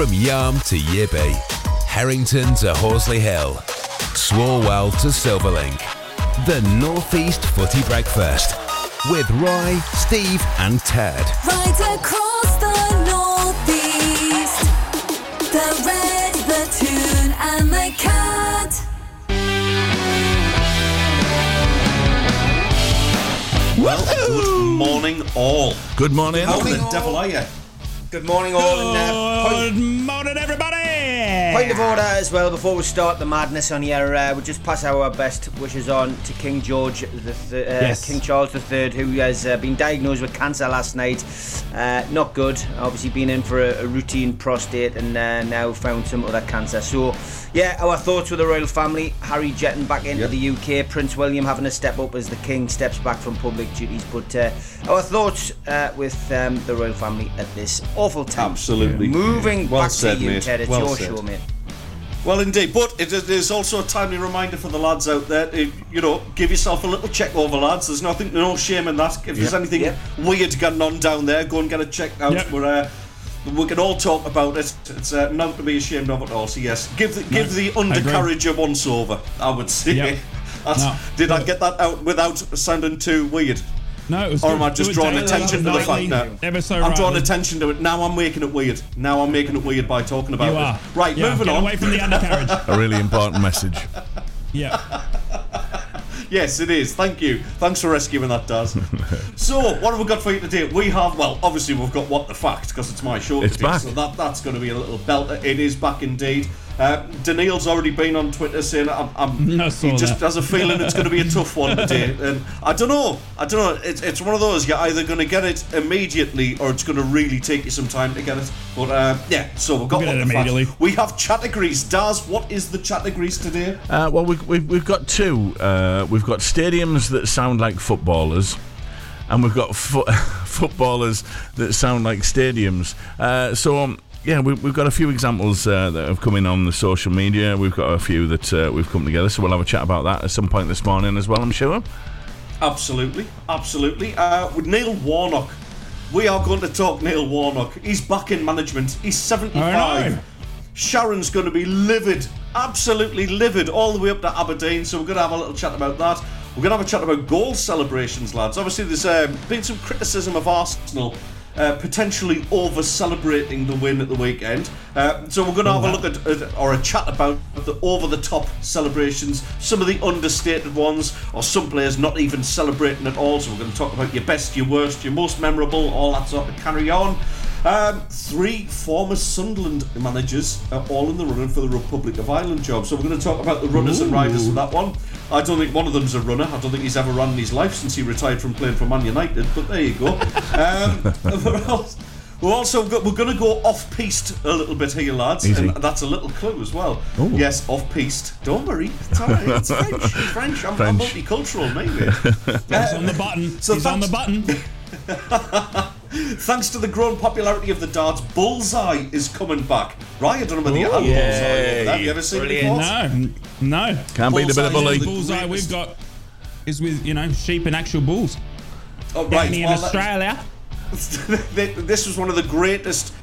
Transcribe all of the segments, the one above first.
From Yarm to Yibby, Harrington to Horsley Hill, Swalwell to Silverlink. The Northeast Footy Breakfast with Roy, Steve, and Ted. Right across the northeast, the red, the Toon, and the cat. Well, good morning, all. Good morning. How the devil are you? Good morning, all. And, uh, Good point, morning, everybody. point of order as well before we start the madness on here. Uh, we'll just pass our best wishes on to King George, the th- uh, Yes. King Charles III, who has uh, been diagnosed with cancer last night. Uh, not good. Obviously, been in for a, a routine prostate and uh, now found some other cancer. So, yeah, our thoughts with the royal family. Harry jetting back into Yep. the UK. Prince William having to step up as the King steps back from public duties. But uh, our thoughts uh, with um, the royal family at this awful time. Absolutely. Moving Well back said, to you, mate. Ted. It's Well your said. show, mate. Well, indeed, but it is- it is also a timely reminder for the lads out there. to, You know, give yourself a little check over, lads. There's nothing, no shame in that. If there's anything Yep. weird going on down there, go and get it checked out. Yep. We're, uh, we can all talk about it. It's uh, not to be ashamed of at all. So yes, give the, give the undercarriage a once over. I would say. Yep. That's- No. Did I get that out without sounding too weird? No, it was Or am I just drawing attention to the fact that ever so I'm drawing attention to it? Now I'm making it weird. Now I'm making it weird by talking about You it. are Right, Yeah, moving get on. away from the undercarriage. A really important message. yeah. Yes, it is. Thank you. Thanks for rescuing that, Daz. so, what have we got for you today? We have, well, obviously we've got what the fact because it's my show. It's today, back. So that that's going to be a little belter. It is back indeed. Uh, Daniil's already been on Twitter saying I'm, I'm I saw he just that. has a feeling it's going to be a tough one today, and I don't know. I don't know. It's, it's one of those you're either going to get it immediately or it's going to really take you some time to get it. But uh, yeah, so we've got We'll what get it immediately. We have categories. Daz, what is the categories today? Uh, well, we, we've, we've got two. Uh, we've got stadiums that sound like footballers, and we've got fo- footballers that sound like stadiums. Uh, so, um, yeah, we, we've got a few examples uh, that have come in on the social media. We've got a few that uh, we've come together, so we'll have a chat about that at some point this morning as well, I'm sure. Absolutely, absolutely. Uh, with Neil Warnock, we are going to talk Neil Warnock. He's back in management. He's 75. I know. Sharon's going to be livid, absolutely livid, all the way up to Aberdeen. So we're going to have a little chat about that. We're going to have a chat about goal celebrations, lads. Obviously, there's um, been some criticism of Arsenal. Uh, potentially over celebrating the win at the weekend. Uh, so we're going to have a look at, at or a chat about the over the top celebrations, some of the understated ones, or some players not even celebrating at all. So we're going to talk about your best, your worst, your most memorable, all that sort of carry on. Um, three former Sunderland managers are all in the running for the Republic of Ireland job. So we're going to talk about the runners and riders for that one. I don't think one of them's a runner. I don't think he's ever run in his life since he retired from playing for Man United. But there you go. Um, we're also- we're go, we're going to go off piste a little bit here, lads, Easy. and that's a little clue as well. Yes, off piste. Don't worry, it's all right. It's French. It's French. I'm, I'm multicultural, maybe. He's on the button. So He's on the button. Thanks to the growing popularity of the darts, Bullseye is coming back. Right, I don't know whether you had Bullseye. over there. Have you ever seen it before? No, no. Can't beat a bit of Bullseye bully. the Bullseye greatest- we've got is with you know sheep and actual bulls. Oh, right. here well, in Australia. that- this was one of the greatest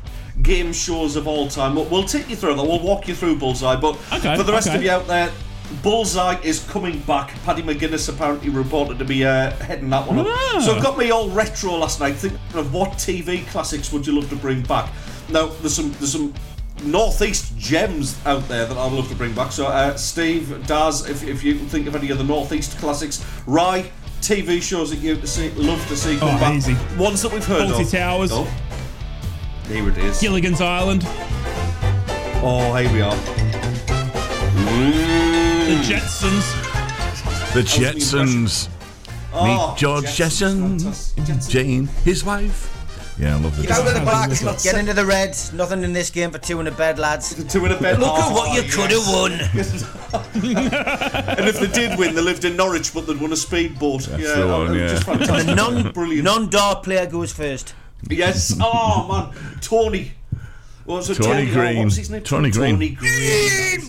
game shows of all time. We'll, we'll take you through that. We'll walk you through Bullseye. But Okay, for the rest okay. of you out there, Bullseye is coming back. Paddy McGuinness apparently reported to be uh, heading that one up. Ah. So it got me all retro last night, thinking of what TV classics would you love to bring back. Now there's some there's some northeast gems out there that I'd love to bring back. So uh, Steve, Daz, if, if you can think of any of the northeast classics, Rye. TV shows that you to see, love to see come Oh, back. easy. Ones that we've heard Fawlty of. Towers. Oh. Here it is. Gilligan's Island. Oh, here we are. The Jetsons. The Jetsons. Oh, Meet George Jetsons, Jetson, fantastic. Jane, his wife. Yeah, I love the Get out of the Jetsons. black, get into the red. Nothing in this game for two in a bed, lads. Two in a bed. Look at Oh, what you yes. could have won. And if they did win, they lived in Norwich, but they'd won a speedboat. That's yeah, the one, oh, yeah. just fantastic. Non Brilliant. non dart player goes first. Yes. Oh man, Tony. What was it? Tony oh, what Green. was his name? Tony Green. Tony Green.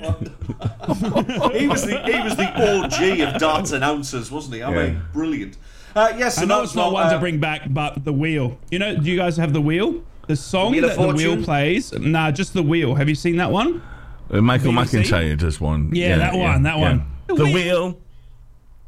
he was the he was the OG of darts announcers, wasn't he? I Yeah. mean, brilliant. Uh, yes, I so know that's it's not one uh, to bring back, but the wheel. You know, do you guys have the wheel? The song Wheel that the wheel plays. Nah, just the wheel. Have you seen that one? Uh, Michael BBC? McIntyre does one. Yeah, that one, that one. The, The wheel.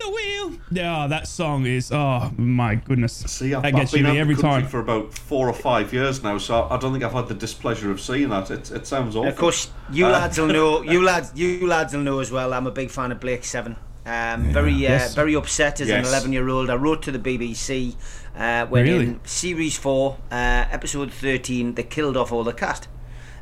The wheel. Yeah, that song is. Oh my goodness. See, I've, that I've been you out me every the country time. for about four or five years now, so I don't think I've had the displeasure of seeing that. It, it sounds awful. Of course, you Uh, lads will know. You lads, you lads will know as well. I'm a big fan of Blake Seven. Um, very, uh, Yes. very upset as an 11 year old. I wrote to the BBC uh, when Really? in series four, uh, episode 13, they killed off all the cast.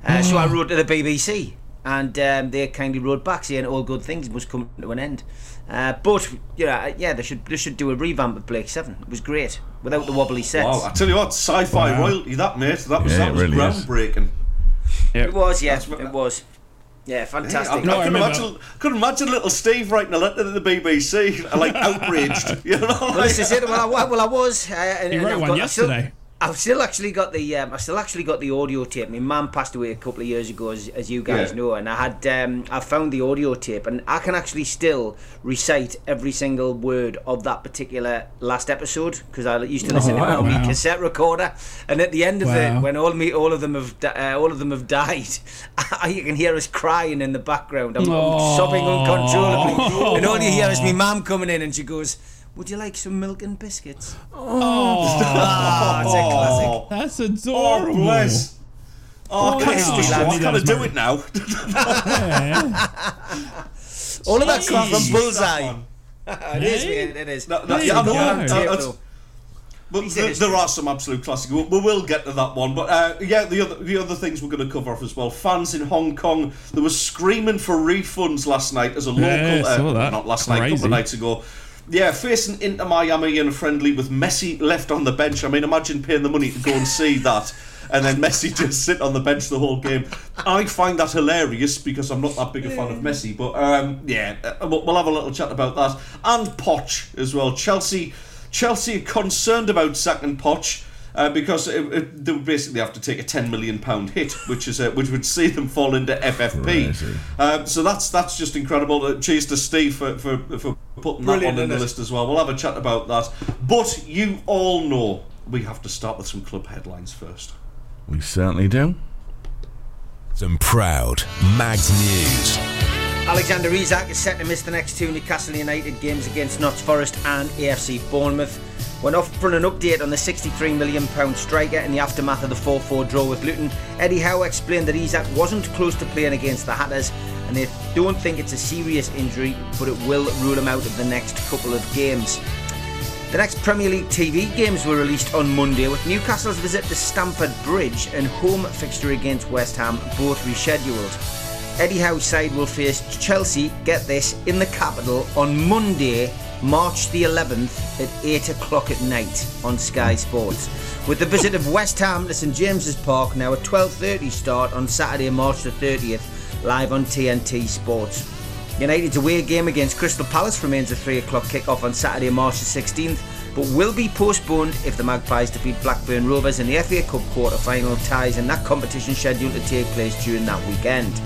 Uh, So I wrote to the BBC, and um, they kindly wrote back saying all good things must come to an end. Uh, but yeah, yeah, they should they should do a revamp of Blake Seven. It was great without the wobbly sets. Wow, I tell you what, sci-fi Wow. royalty, that mate, that was Yeah, that was really is. groundbreaking. It was, yeah, what- it was. Yeah, fantastic. No, I I could remember- imagine, could imagine little Steve writing a letter to the BBC, like outraged, you know. Well, this is it. Well, I, well, I was. Uh, and, He wrote I've one got- I've still- yesterday. I've still actually got the. Um, I still actually got the audio tape. My mum passed away a couple of years ago, as, as you guys Yeah. know, and I had. Um, I found the audio tape, and I can actually still recite every single word of that particular last episode because I used to listen to it wow. on my Wow. cassette recorder. And at the end of Wow. it, when all me, all of them have, di- uh, all of them have died, you can hear us crying in the background. I'm, I'm sobbing uncontrollably, and all you hear is my mum coming in, and she goes. Would you like some milk and biscuits? Ah, it's a classic. Oh, That's oh, adorable. bless. Oh, I can't wow. do. I That kind was of do it now. Yeah. All of that comes from Bullseye. it is, Hey. mate, it is. No, no, There yeah, I you know. go. Tape. But Piece there, there are some absolute classics. We, we will get to that one, but uh, yeah, the other the other things we're going to cover off as well. Fans in Hong Kong, they were screaming for refunds last night as a local. Yeah, uh. Not last night, a couple of nights ago. Yeah, facing Inter Miami in a friendly with Messi left on the bench. I mean, imagine paying the money to go and see that. And then Messi just sit on the bench the whole game. I find that hilarious because I'm not that big a fan of Messi. But um, yeah, uh, we'll we'll have a little chat about that. And Poch as well. Chelsea Chelsea are concerned about sacking Poch. Uh, because it, it, they would basically have to take a ten million pound hit, which is uh, which would see them fall into FFP. Crazy. Um, so that's that's just incredible. Uh, cheers to Steve for, for, for putting Brilliant, that one in the it? list as well. We'll have a chat about that. But you all know we have to start with some club headlines first. We certainly do. Some proud Mags News. Alexander Isak is set to miss the next two Newcastle United games against Notts Forest and AFC Bournemouth. When offering an update on the £63 million striker in the aftermath of the 4 4 draw with Luton, Eddie Howe explained that Isak wasn't close to playing against the Hatters and they don't think it's a serious injury, but it will rule him out of the next couple of games. The next Premier League TV games were released on Monday with Newcastle's visit to Stamford Bridge and home fixture against West Ham both rescheduled. Eddie Howe's side will face Chelsea, get this, in the capital on Monday, March the 11th at 8 o'clock at night on Sky Sports. With the visit of West Ham to St James's Park now at 12.30 start on Saturday, March the 30th, live on TNT Sports. United's away game against Crystal Palace remains a 3 o'clock kick-off on Saturday, March the 16th, but will be postponed if the Magpies defeat Blackburn Rovers in the FA Cup quarter-final ties and that competition scheduled to take place during that weekend.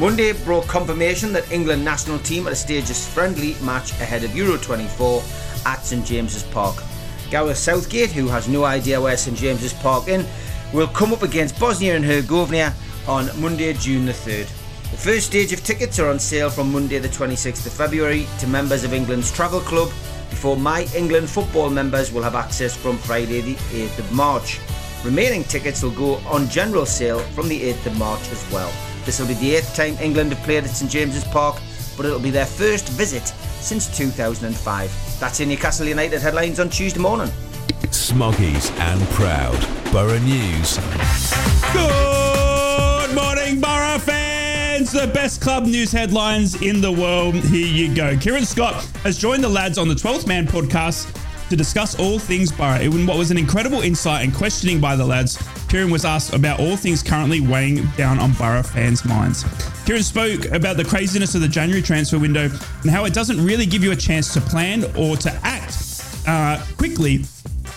Monday brought confirmation that England national team stage a friendly match ahead of Euro 24 at St James's Park. Gareth Southgate, who has no idea where St James's Park is, will come up against Bosnia and Herzegovina on Monday, June the 3rd. The first stage of tickets are on sale from Monday, the 26th of February, to members of England's travel club, before My England football members will have access from Friday, the 8th of March. Remaining tickets will go on general sale from the 8th of March as well. This will be the eighth time England have played at St James's Park, but it'll be their first visit since 2005. That's in Newcastle United headlines on Tuesday morning. Smoggies and proud. Borough News. Good morning, Borough fans! The best club news headlines in the world. Here you go. Kieran Scott has joined the lads on the 12th Man podcast to discuss all things Borough. In what was an incredible insight and questioning by the lads, Kieran was asked about all things currently weighing down on Borough fans' minds. Kieran spoke about the craziness of the January transfer window and how it doesn't really give you a chance to plan or to act uh, quickly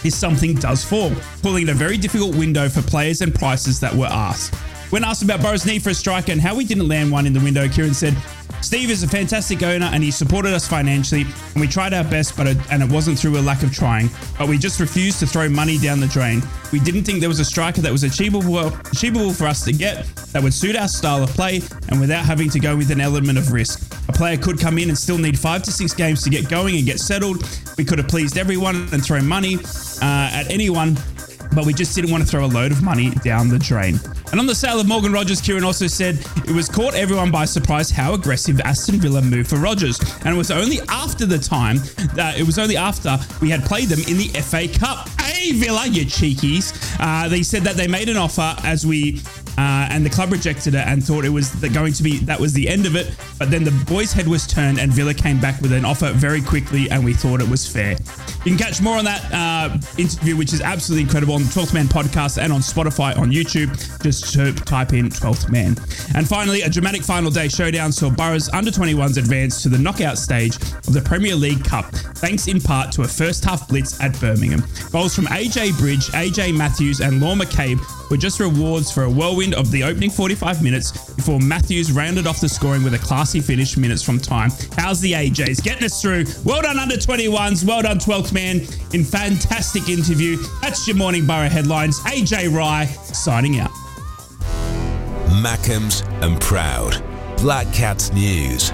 if something does fall, calling it a very difficult window for players and prices that were asked. When asked about Borough's need for a striker and how we didn't land one in the window, Kieran said, Steve is a fantastic owner and he supported us financially, and we tried our best, but it, and it wasn't through a lack of trying. But we just refused to throw money down the drain. We didn't think there was a striker that was achievable, achievable for us to get that would suit our style of play and without having to go with an element of risk. A player could come in and still need five to six games to get going and get settled. We could have pleased everyone and thrown money uh, at anyone, but we just didn't want to throw a load of money down the drain. And on the sale of Morgan Rogers, Kieran also said it was caught everyone by surprise how aggressive Aston Villa moved for Rogers. And it was only after the time that it was only after we had played them in the FA Cup. Hey, Villa, you cheekies. Uh, they said that they made an offer as we uh, and the club rejected it and thought it was going to be that was the end of it. But then the boys' head was turned, and Villa came back with an offer very quickly, and we thought it was fair. You can catch more on that uh, interview, which is absolutely incredible, on the 12th Man podcast and on Spotify on YouTube. Just type in 12th Man. And finally, a dramatic final day showdown saw Borough's under 21s advance to the knockout stage of the Premier League Cup, thanks in part to a first half blitz at Birmingham. Goals from AJ Bridge, AJ Matthews, and Law McCabe were just rewards for a whirlwind of the opening 45 minutes before Matthews rounded off the scoring with a classy finish minutes from time. How's the AJs? Getting us through. Well done, under 21s. Well done, 12th man. In fantastic interview. That's your morning Borough headlines. AJ Rye signing out. Mackems and Proud. Black Cats News.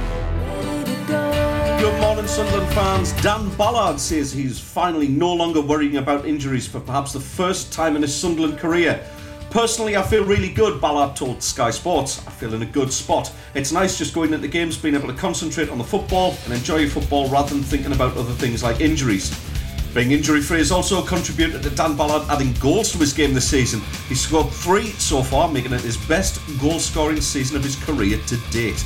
Good morning, Sunderland fans. Dan Ballard says he's finally no longer worrying about injuries for perhaps the first time in his Sunderland career. Personally, I feel really good, Ballard told Sky Sports. I feel in a good spot. It's nice just going into the games, being able to concentrate on the football and enjoy football rather than thinking about other things like injuries. Being injury free has also contributed to Dan Ballard adding goals to his game this season. He's scored three so far, making it his best goal scoring season of his career to date.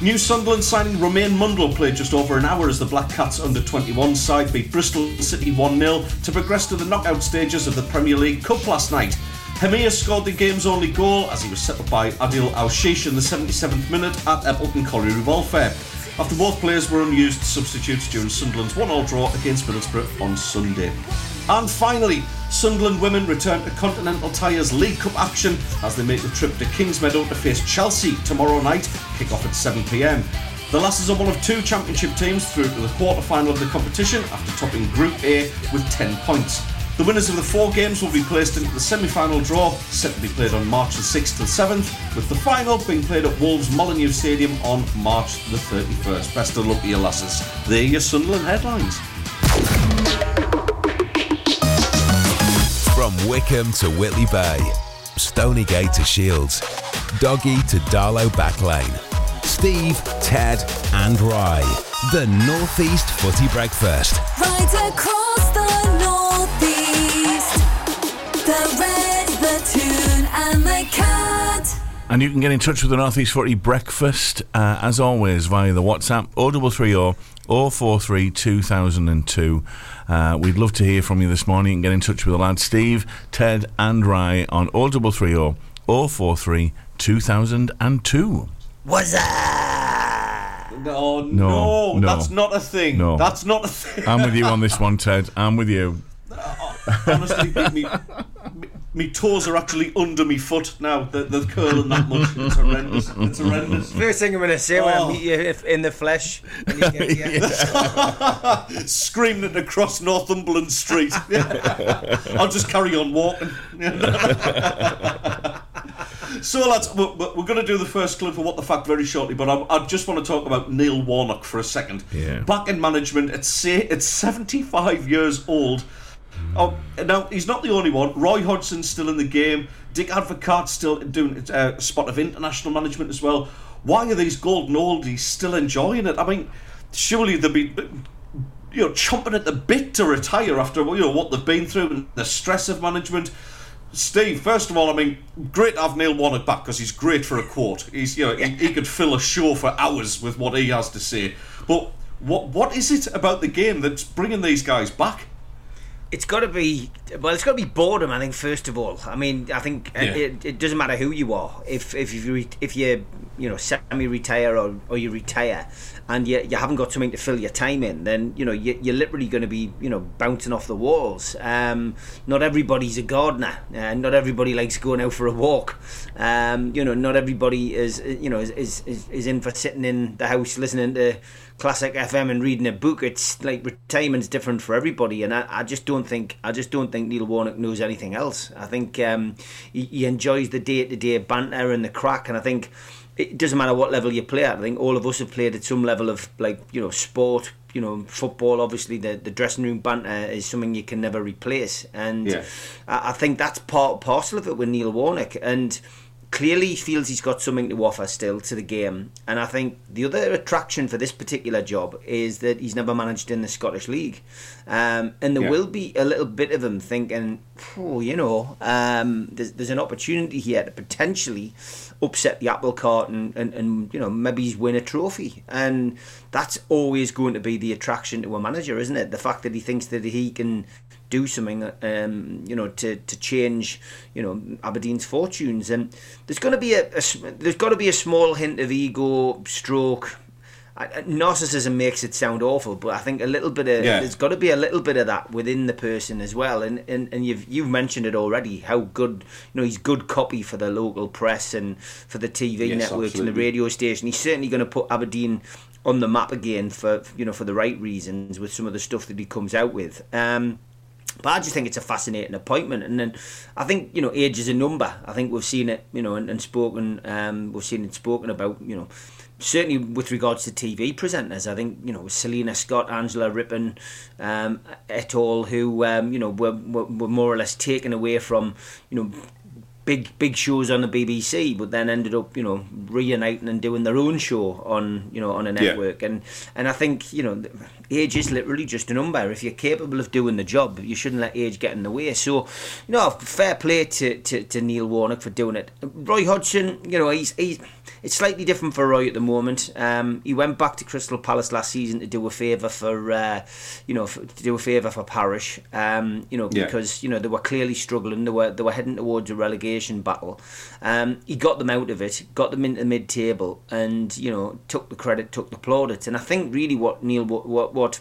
New Sunderland signing Romaine Mundle played just over an hour as the Black Cats under 21 side beat Bristol City 1 0 to progress to the knockout stages of the Premier League Cup last night. Hemir scored the game's only goal as he was set up by Adil Aouchiche in the 77th minute at Eppleton Colliery Welfare. After both players were unused substitutes during Sunderland's 1 0 draw against Middlesbrough on Sunday. And finally, Sunderland women return to Continental Tires League Cup action as they make the trip to Kingsmeadow to face Chelsea tomorrow night, kick off at 7pm. The Lasses are one of two championship teams through to the quarter final of the competition after topping Group A with 10 points. The winners of the four games will be placed into the semi final draw, set to be played on March the 6th to the 7th, with the final being played at Wolves Molyneux Stadium on March the 31st. Best of luck to your lasses. There are your Sunderland headlines. From Whickham to Whitley Bay, Stonygate to Shields, Doggy to Darlow Backlane, Steve, Ted, and Rye. The Northeast Footy Breakfast. Right and the cat. And you can get in touch with the Northeast Footy Breakfast, uh, as always, via the WhatsApp 0330 043 2002. Uh, we'd love to hear from you this morning and get in touch with the lads Steve, Ted, and Rye on 0330 043 2002. What's that? Oh, no, No, no. that's not a thing. No. That's not a thing. I'm with you on this one, Ted. I'm with you. Honestly, me, me, me toes are actually under me foot now. They're, they're curling that much. It's horrendous. It's horrendous. First thing I'm going to say when Oh. I meet you if- in the flesh. when you get here. Screaming it across Northumberland Street. I'll just carry on walking. so, lads, we're, we're going to do the first clip for What the Fact very shortly, but I, I just want to talk about Neil Warnock for a second. Yeah. Back in management, it's, say, it's 75 years old. Oh, now he's not the only one. Roy Hodgson's still in the game. Dick Advocaat's still doing uh, a spot of international management as well. Why are these golden oldies still enjoying it? I mean, surely they'd be, you know, chomping at the bit to retire after you know what they've been through and the stress of management. Steve, first of all, I mean, great to have Neil Warnock back because he's great for a quote. He's, you know, he, he could fill a show for hours with what he has to say. But what what is it about the game that's bringing these guys back? It's got to be well. It's got to be boredom. I think first of all. I mean, I think uh, Yeah. it, it doesn't matter who you are. If if you if you you know semi-retire or, or you retire, and you, you haven't got something to fill your time in, then you know you, you're literally going to be you know bouncing off the walls. Um, not everybody's a gardener, uh, not everybody likes going out for a walk. Um, you know, not everybody is you know is, is, is, is in for sitting in the house listening to classic FM and reading a book. It's like retirement's different for everybody, and I, I just don't think I just don't think Neil Warnock knows anything else. I think um, he, he enjoys the day to day banter and the crack, and I think it doesn't matter what level you play at. I think all of us have played at some level of like you know sport. You know, football. Obviously, the, the dressing room banter is something you can never replace, and Yeah. I, I think that's part parcel of it with Neil Warnock. And clearly, he feels he's got something to offer still to the game. And I think the other attraction for this particular job is that he's never managed in the Scottish League, um, and there Yeah. will be a little bit of him thinking, oh, you know, um, there's, there's an opportunity here to potentially upset the apple cart and, and, and you know maybe he's win a trophy and that's always going to be the attraction to a manager isn't it the fact that he thinks that he can do something um, you know to, to change you know Aberdeen's fortunes and there's going to be a, a there's got to be a small hint of ego stroke I- narcissism makes it sound awful, but I think a little bit of Yeah. there's got to be a little bit of that within the person as well. And, and and you've you've mentioned it already how good you know he's good copy for the local press and for the TV Yes, networks and the radio station. He's certainly going to put Aberdeen on the map again for you know for the right reasons with some of the stuff that he comes out with. Um, but I just think it's a fascinating appointment, and then I think you know age is a number. I think we've seen it, you know, and, and spoken. Um, we've seen it spoken about, you know, certainly with regards to TV presenters. I think you know Selina Scott, Angela Rippon, um, et al. Who um, you know were, were were more or less taken away from you know big big shows on the BBC, but then ended up you know reuniting and doing their own show on you know on a Yeah. network. And and I think you know age is literally just a number. If you're capable of doing the job, you shouldn't let age get in the way. So you know, fair play to, to, to Neil Warnock for doing it. Roy Hodgson, you know, he's he's it's slightly different for Roy at the moment. Um, he went back to Crystal Palace last season to do a favour for uh, you know for, to do a favour for Parish. Um, you know Yeah. because you know they were clearly struggling. They were they were heading towards a relegation battle. Um, he got them out of it, got them into the mid table, and you know took the credit, took the plaudits. And I think really what Neil what what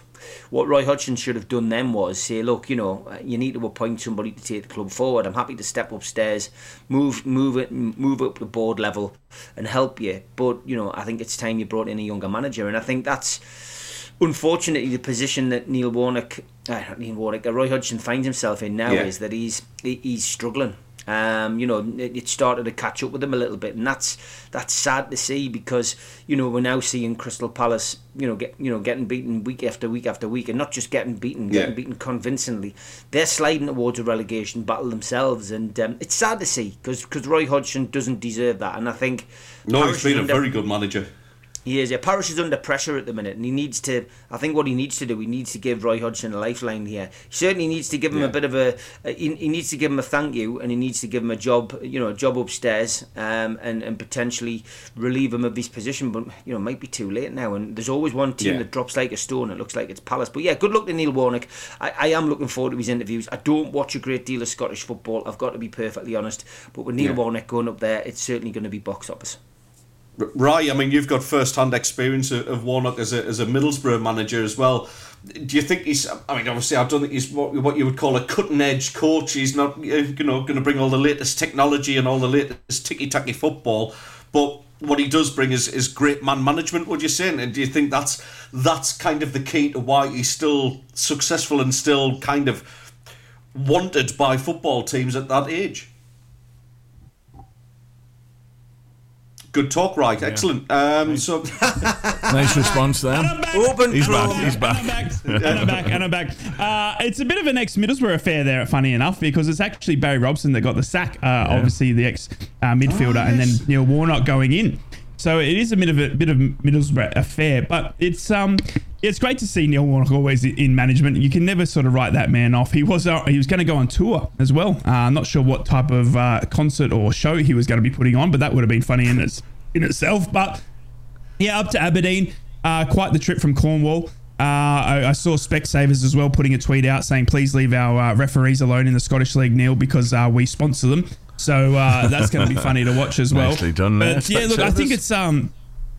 what, Roy Hodgson should have done then was say, look, you know, you need to appoint somebody to take the club forward. I'm happy to step upstairs, move move it, move up the board level, and help you. But you know, I think it's time you brought in a younger manager, and I think that's unfortunately the position that Neil Warnock, uh, Neil Warnock, uh, Roy Hodgson finds himself in now Yeah. is that he's he- he's struggling. Um, you know, it, it started to catch up with them a little bit, and that's that's sad to see because you know we're now seeing Crystal Palace, you know, get you know getting beaten week after week after week, and not just getting beaten, getting Yeah. beaten convincingly. They're sliding towards a relegation battle themselves, and um, it's sad to see because Roy Hodgson doesn't deserve that, and I think No, Parish he's been a very good manager. He is. Yeah, Parish is under pressure at the minute, and he needs to. I think what he needs to do, he needs to give Roy Hodgson a lifeline here. He certainly needs to give him Yeah. a bit of a. a he, he needs to give him a thank you, and he needs to give him a job. You know, a job upstairs, um, and and potentially relieve him of his position. But you know, it might be too late now. And there's always one team Yeah. that drops like a stone. It looks like it's Palace. But yeah, good luck to Neil Warnock. I, I am looking forward to his interviews. I don't watch a great deal of Scottish football. I've got to be perfectly honest. But with Neil Yeah. Warnock going up there, it's certainly going to be box office. Right, I mean, you've got first-hand experience of, Warnock as a, as a Middlesbrough manager as well. Do you think he's? I mean, obviously, I don't think he's what, what you would call a cutting-edge coach. He's not, you know, going to bring all the latest technology and all the latest ticky-tacky football. But what he does bring is, is great man management. Would you say? And do you think that's that's kind of the key to why he's still successful and still kind of wanted by football teams at that age? Good talk, right? Excellent. Um, so. Nice response there. And I'm back. Open He's drum. back. He's And I'm back. back. And I'm back. And I'm back. Uh, it's a bit of an ex Middlesbrough affair there, funny enough, because it's actually Barry Robson that got the sack, uh, obviously the ex uh, midfielder, Oh, and then Neil Warnock going in. So it is a bit of a bit of Middlesbrough affair, but it's um it's great to see Neil Warnock always in management. You can never sort of write that man off. He was uh, he was going to go on tour as well. Uh, I'm not sure what type of uh, concert or show he was going to be putting on, but that would have been funny in its in itself. But yeah, up to Aberdeen. Uh, quite the trip from Cornwall. Uh, I, I saw Specsavers as well putting a tweet out saying, please leave our uh, referees alone in the Scottish League, Neil, because uh, we sponsor them. So uh, that's going to be funny to watch as well. Nicely done there, But yeah, look, I think it's um,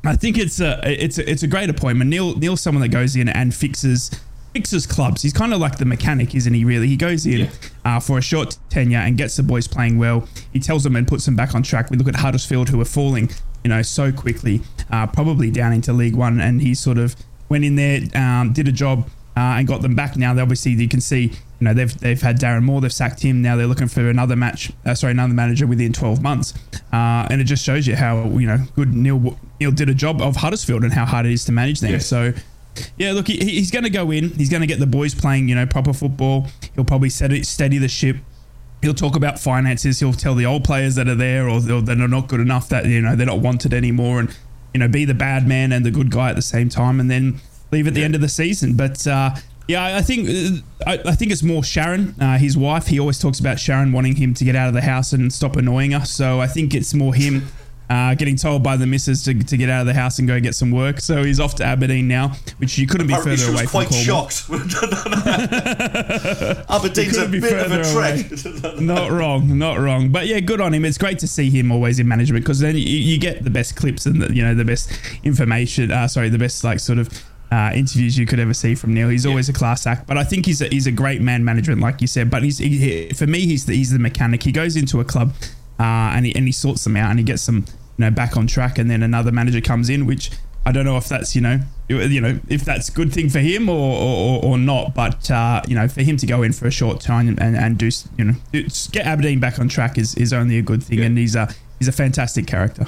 I think it's a it's a, it's a great appointment. Neil Neil's someone that goes in and fixes fixes clubs. He's kind of like the mechanic, isn't he? Really, he goes in uh, for a short tenure and gets the boys playing well. He tells them and puts them back on track. We look at Huddersfield, who are falling, you know, so quickly, uh, probably down into League One, and he sort of went in there, um, did a job. Uh, and got them back now. They obviously you can see, you know, they've they've had Darren Moore, they've sacked him. Now they're looking for another match. Uh, sorry, another manager within 12 months. Uh, and it just shows you how you know good Neil Neil did a job of Huddersfield and how hard it is to manage them. Yeah. So. Yeah, look, he, he's going to go in. He's going to get the boys playing, you know, proper football. He'll probably steady, steady the ship. He'll talk about finances. He'll tell the old players that are there or, or that are not good enough that you know they're not wanted anymore, and you know be the bad man and the good guy at the same time, and then leave at the end of the season. But uh, yeah, I- think uh, I, I think it's more Sharon, uh, his wife. He always talks about Sharon wanting him to get out of the house and stop annoying us. So I think it's more him. Uh, getting told by the missus to, to get out of the house and go get some work, so he's off to Aberdeen now, which you couldn't be Apparently further she away from quite shocked. Aberdeen's a bit of a trek. not wrong, not wrong. But yeah, good on him. It's great to see him always in management because then you, you get the best clips and the, you know the best information. Uh, sorry, the best like sort of uh, interviews you could ever see from Neil. He's always a class act. But I think he's a, he's a great man management, like you said. But he's he, for me, he's the, he's the mechanic. He goes into a club uh, and he and he sorts them out and he gets them you know back on track. And then another manager comes in, which I don't know if that's you know you- you know if that's a good thing for him or or, or not. But uh, you know for him to go in for a short time and, and, and do you know get Aberdeen back on track is, is only a good thing. Yeah. And he's a he's a fantastic character.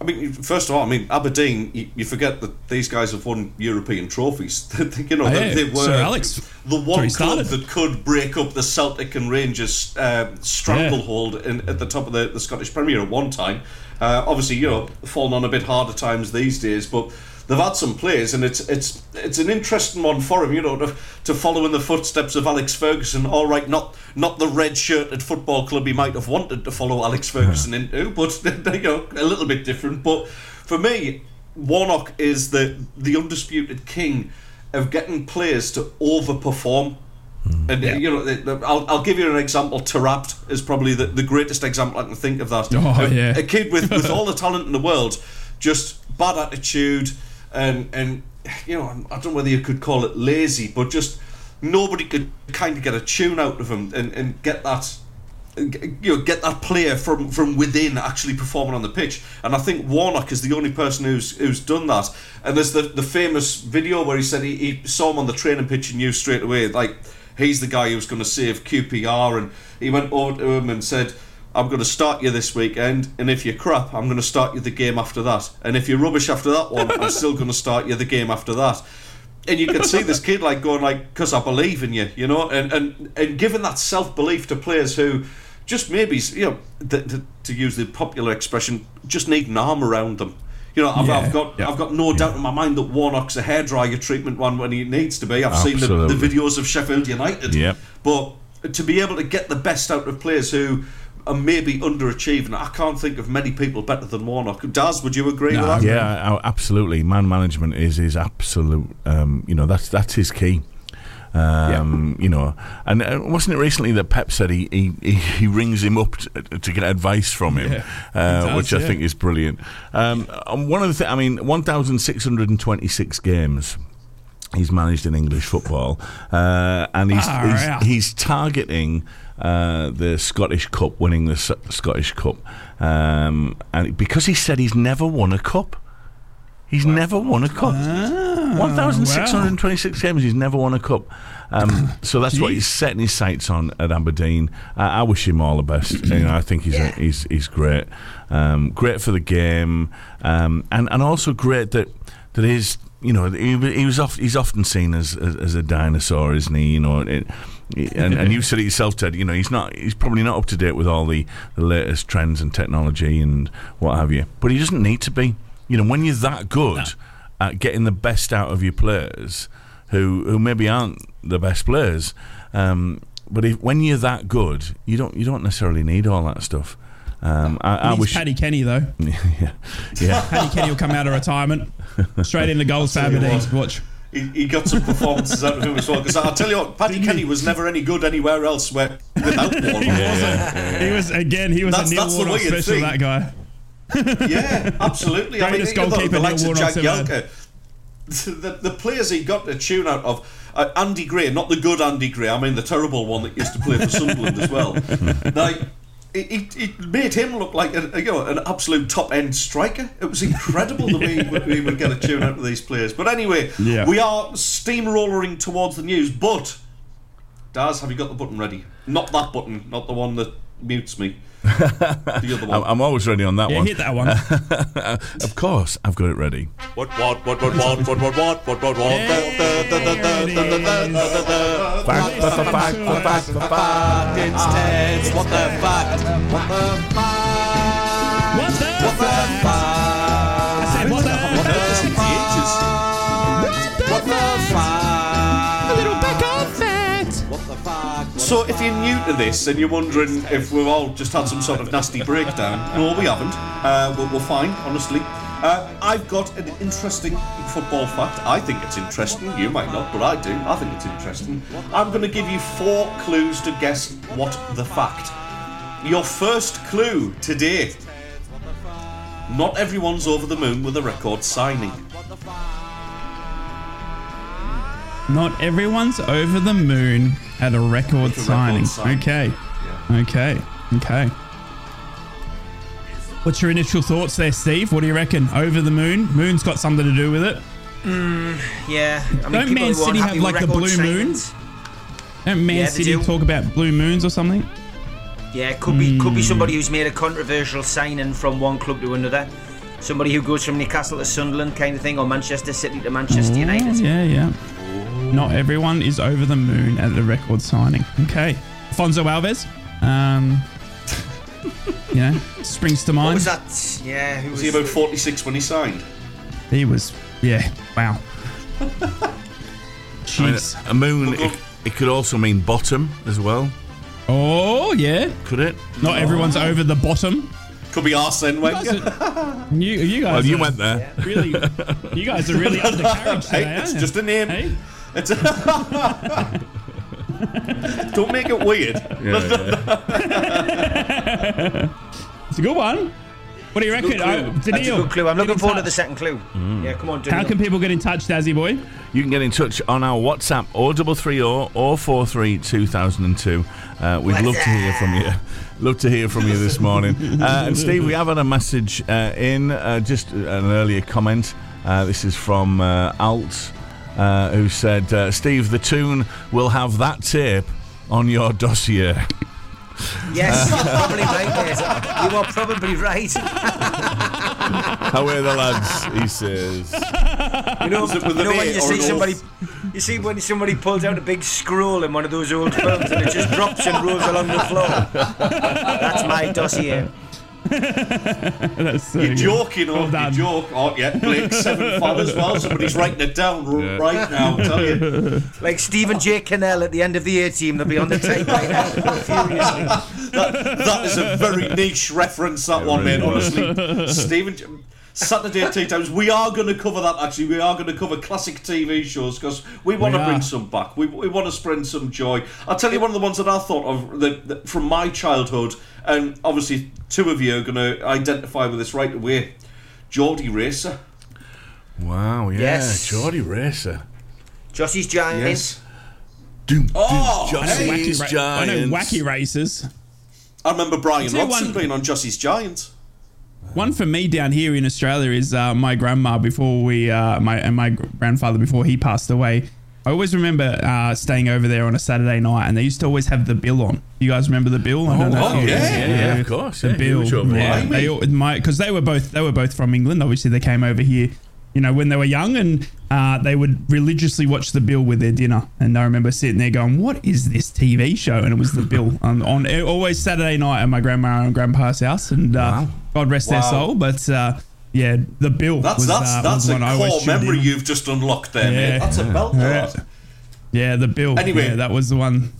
I mean, first of all, I mean Aberdeen. You, you forget that these guys have won European trophies. you know, Oh, they, yeah. they were Alex. the one club that could break up the Celtic and Rangers uh, stranglehold in, at the top of the, the Scottish Premier at one time. Uh, obviously, you know, falling on a bit harder times these days, but they've had some players, and it's it's it's an interesting one for him, you know, to, to follow in the footsteps of Alex Ferguson. All right, not not the red shirted football club he might have wanted to follow Alex Ferguson into, but you know, a little bit different. But for me, Warnock is the the undisputed king of getting players to overperform. And uh, you know, I'll, I'll give you an example. Taarabt is probably the, the greatest example I can think of that. Oh, a, yeah. a kid with, with all the talent in the world, just bad attitude, and and you know, I don't know whether you could call it lazy, but just nobody could kind of get a tune out of him and, and get that you know get that player from from within actually performing on the pitch. And I think Warnock is the only person who's who's done that. And there's the the famous video where he said he, he saw him on the training pitch and knew straight away like he's the guy who's going to save QPR and he went over to him and said I'm going to start you this weekend and if you're crap I'm going to start you the game after that. And if you're rubbish after that one I'm still going to start you the game after that. And you can see this kid like going like because I believe in you you know? And and and giving that self belief to players who just maybe you know th- th- to use the popular expression just need an arm around them. You know I've, Yeah, I've got yeah. I've got no doubt in my mind that Warnock's a hairdryer treatment one when he needs to be. I've seen the, the videos of Sheffield United. Yep. but to be able to get the best out of players who are maybe underachieving I can't think of many people better than Warnock Daz would you agree with that Yeah, absolutely. Man management is his absolute. Um, you know, that's that's his key. Um, You know, and uh, wasn't it recently that Pep said he he, he, he rings him up to, to get advice from him, Yeah, uh, does, which I think is brilliant. Um, one of the things, I mean, one thousand six hundred and twenty six games. He's managed in English football, uh, and he's, Ah, he's he's targeting uh, the Scottish Cup, winning the S- Scottish Cup, um, and because he said he's never won a cup. He's never won a cup. Ah, 1,626 games, he's never won a cup. Um, so that's what he's setting his sights on at Aberdeen. I, I wish him all the best. you know, I think he's a, he's he's great. Um, great for the game, um, and and also great that that he's you know he, he was oft, he's often seen as, as as a dinosaur, isn't he? You know. It, and, and you said it yourself, Ted. You know he's not. He's probably not up to date with all the, the latest trends and technology and what have you. But he doesn't need to be. You know, when you're that good at getting the best out of your players, who who maybe aren't the best players, um, but if, when you're that good, you don't you don't necessarily need all that stuff. Um, I, I He's wish. Paddy Kenny though. yeah, yeah. Paddy Kenny will come out of retirement straight into gold for tell you Aberdeen. what. Watch. He, he got some performances out of him as well. Because I'll tell you what, Paddy Kenny was never any good anywhere else. Where without one. He was again. He was That's- a Neil that's the Warnock special. think. That guy. Yeah, absolutely. I mean, Greatest goalkeeper the likes Neil of Jack Warnock's Yelka, the, the players he got a tune out of. Uh, Andy Gray, not the good Andy Gray, I mean the terrible one that used to play for Sunderland as well. Like, it, it, made him look like a, you know an absolute top end striker. It was incredible the way he would, he would get a tune out of these players. But anyway, Yeah. we are steamrollering towards the news. But Daz, have you got the button ready? Not that button, not the one that mutes me. The other one. I'm, I'm always ready on that Yeah, one. hit that one. Of course, I've got it ready. What what what what what what what what what what what Fact, fact, fact, fact, fact, fact. It's Ted's what the fact what the fact So if you're new to this and you're wondering if we've all just had some sort of nasty breakdown, no, we haven't. Uh, we're, we're fine, honestly. Uh, I've got an interesting football fact. I think it's interesting. You might not, but I do. I think it's interesting. I'm going to give you four clues to guess what the fact. Your first clue today. Not everyone's over the moon with a record signing. Not everyone's over the moon at a record a signing. signing. Okay. Okay. Okay. What's your initial thoughts there, Steve? What do you reckon? Over the moon? Moon's got something to do with it. Yeah. I mean, Don't Man City have, like, the blue moon? signings- Don't Man Yeah, City do. talk about blue moons or something? Yeah, could be could Hmm. be somebody who's made a controversial signing from one club to another. Somebody who goes from Newcastle to Sunderland kind of thing, or Manchester City to Manchester United. Oh, yeah, yeah. Not everyone is over the moon at the record signing. Okay. Fonzo Alves. Um, you know, springs to What mind. was that? Yeah, who Was was, he about 46 when he signed? He was, yeah, wow. I mean, a moon, it, it could also mean bottom as well, Oh, yeah. could it? Not everyone's over the bottom. Could be Arsene You guys are, you, you guys Well, you are went there. really, you guys are really undercarriage today, Hey, it's just a name. Hey? It's Don't make it weird. Yeah, yeah. It's a good one. What do you reckon? Oh, That's a Daniil, good clue. I'm get looking in forward to touch. the second clue. Yeah, come on, How Daniel. can people get in touch, Dazzy boy? You can get in touch on our WhatsApp or double three or or four three two thousand and two. Uh, we'd love to hear from you. Love to hear from you this morning. Uh, and Steve, we have had a message uh, in uh, just an earlier comment. Uh, this is from uh, Alt, uh, who said, uh, "Steve, the tune will have that tape on your dossier." Yes, you're probably right, mate. You are probably right. How are the lads? He says. You know, Was it with you know when you see an O? somebody, you see when somebody pulls out a big scroll in one of those old films and it just drops and rolls along the floor. That's my dossier. That's so You're good. joking, Well or you done. joke. Oh, yeah, Blake Seven Fun as well. Somebody's writing it down Yeah. right now, I tell you. Like Stephen J. Cannell at the end of the A team, they'll be on the typewriter furiously. That, that is a very niche reference, that one, really mate, honestly. Stephen, Saturday at Tea Times, we are going to cover that, actually. We are going to cover classic TV shows because we want We to bring some back. We, we want to spread some joy. I'll tell you one of the ones that I thought of that, that from my childhood, and obviously two of you are going to identify with this right away. Geordie Racer. Wow, yeah, Yes. Geordie Racer. Jossy's Giant. Yes. Doom, Oh, doom, hey. Jossy's Wacky ra- I know Giants. wacky Racers. I remember Brian tell you Robson one- being on Jossy's Giants. One for me down here in Australia is uh, my grandma before we, uh, my and my grandfather before he passed away. I always remember uh, staying over there on a Saturday night, and they used to always have the bill on. You guys remember the bill? I don't know oh, if you- yeah, yeah, yeah, of course, The yeah, bill. huge over Yeah, they all- my because they were both they were both from England. Obviously, they came over here, you know, when they were young, and uh, they would religiously watch the bill with their dinner. And I remember sitting there going, "What is this TV show?" And it was the bill on, on always Saturday night at my grandma and grandpa's house. And uh, Wow. God rest their soul, but. Yeah, the bill That's was, that's uh, that's was a one core memory in. you've just unlocked there, Yeah. mate. That's a belt. Yeah. that. Yeah, the bill. Anyway. yeah, that was the one.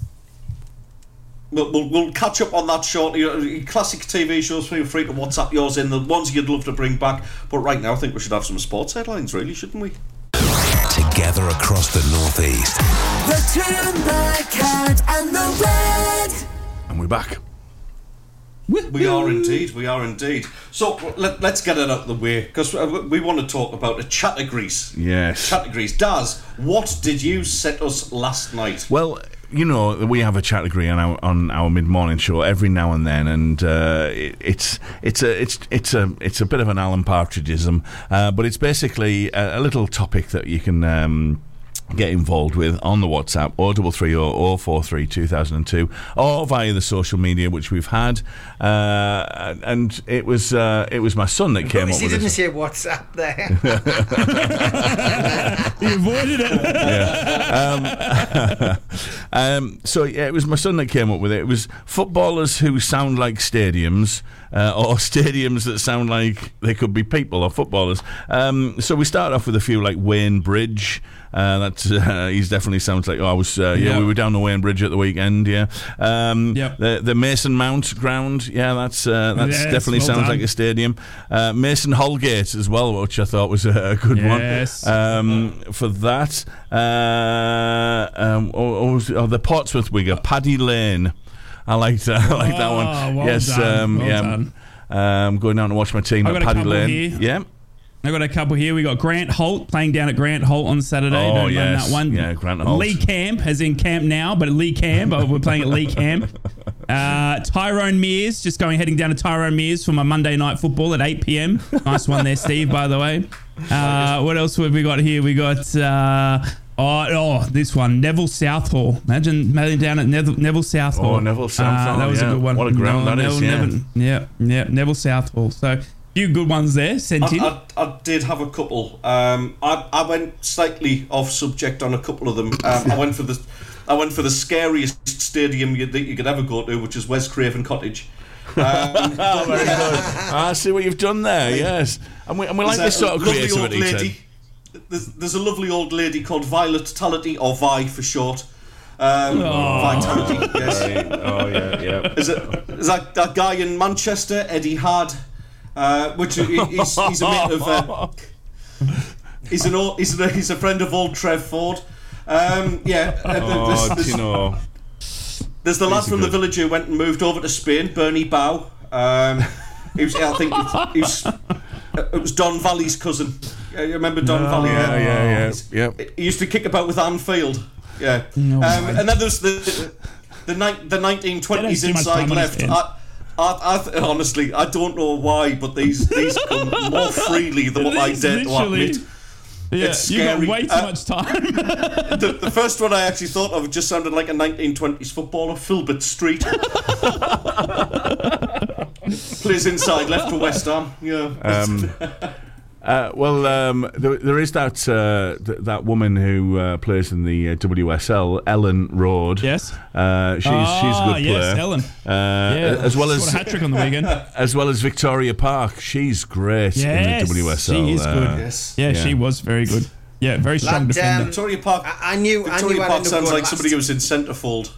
We'll, we'll, we'll catch up on that shortly. Uh, Classic TV shows, feel free to WhatsApp yours in, the ones you'd love to bring back. But right now, I think we should have some sports headlines, really, shouldn't we? Together across the Northeast. The Toon, the Cat, and we're back. We are indeed. We are indeed. So let, us get it out of the way because we want to talk about a categories. Yes. Categories. Daz, what did you set us last night? Well, you know, we have a category on our on our mid morning show every now and then, and uh, it, it's it's a it's it's a it's a bit of an Alan Partridgeism, uh, but it's basically a, a, little topic that you can. Um, get involved with on the WhatsApp or double three or four three two thousand and two or via the social media which we've had uh, and it was uh, it was my son that came up with it. He didn't it. say WhatsApp there he avoided it yeah. um, um, so yeah it was my son that came up with it it was footballers who sound like stadiums uh, or stadiums that sound like they could be people or footballers. Um, so we start off with a few like Wayne Bridge. Uh, that's uh, he's definitely sounds like oh, I was uh, yeah, we were down the Wayne Bridge at the weekend yeah. Um, yep. the the Mason Mount ground yeah that's uh, that's definitely well sounds done. like a stadium. Uh, Mason Holgate as well which I thought was a, good yes. one um, for that. Uh, um, or, or, or the Portsmouth wigger Paddy Lane I liked that I like that one. well yes done, um, well yeah done. um, going down to watch my team I've at got a Paddy couple Lane here. yeah I've got a couple here. We got Grant Holt playing down at Grant Holt on Saturday. Oh, Don't yes. that one. Yeah, Grant Holt. Lee Camp, as in camp now, but Lee Camp. but we're playing at Lee Camp. Uh, Tyrone Mears, just going heading down to Tyrone Mears for my Monday night football at 8 p.m. Nice one there, Steve. By the way. Uh, what else have we got here? We got. Uh, Oh, oh, this one, Neville Southall. Imagine, imagine down at Neville, Neville Southall. Oh, Neville Southall, Uh, that was yeah. a good one. What a ground that is, yeah. Neville, yeah, yeah, Neville Southall. So, a few good ones there sent in. I, I, I did have a couple. Um, I, I went slightly off subject on a couple of them. Um, I went for the I went for the scariest stadium you, that you could ever go to, which is West Craven Cottage. Um, Oh, very good. I see what you've done there. Yes, and we, and we like this sort of lovely old creativity. There's, there's a lovely old lady called Violet Tality, or Vi for short. Um, Vitality, yes. Oh yeah, yeah. There's, a, there's that, that guy in Manchester, Eddie Hard, uh, which he- he's, he's a mate of. Uh, he's an old, he's, a, he's a friend of old Trev Ford. Um, yeah, uh, Oh, there's, do there's, you know? there's the lad from the village who went and moved over to Spain, Bernie Bow. Um, he was, I think he was, it was Don Valley's cousin. Yeah, you remember Don Valley? Yeah, yeah, yeah, yeah. He used to kick about with Anfield. Field. Yeah. um, and then there's the the, ni- the 1920s Don't have too much inside time on his left. I, I, I th- honestly, I don't know why, but these these come more freely than what I These dare to literally- admit. Yeah, It's you got way too Uh, much time. The, the first one I actually thought of just sounded like a 1920s footballer, Filbert Street. Plays inside left for West Ham. Yeah. Um, uh, well, um, there, there is that uh, th- that woman who uh, plays in the uh, WSL, Ellen Road. yes. Uh, she's she's a Ah, good yes, player. Ellen. Uh, as well Scored as a hat trick on the weekend. as well as Victoria Park. She's great Yes, in the WSL. she is uh, good. yes. Yeah, Yeah. she was very good. Yeah, very strong That, defender. um, Victoria Park. I, I knew Victoria I'd Park sounds like somebody who was in centrefold.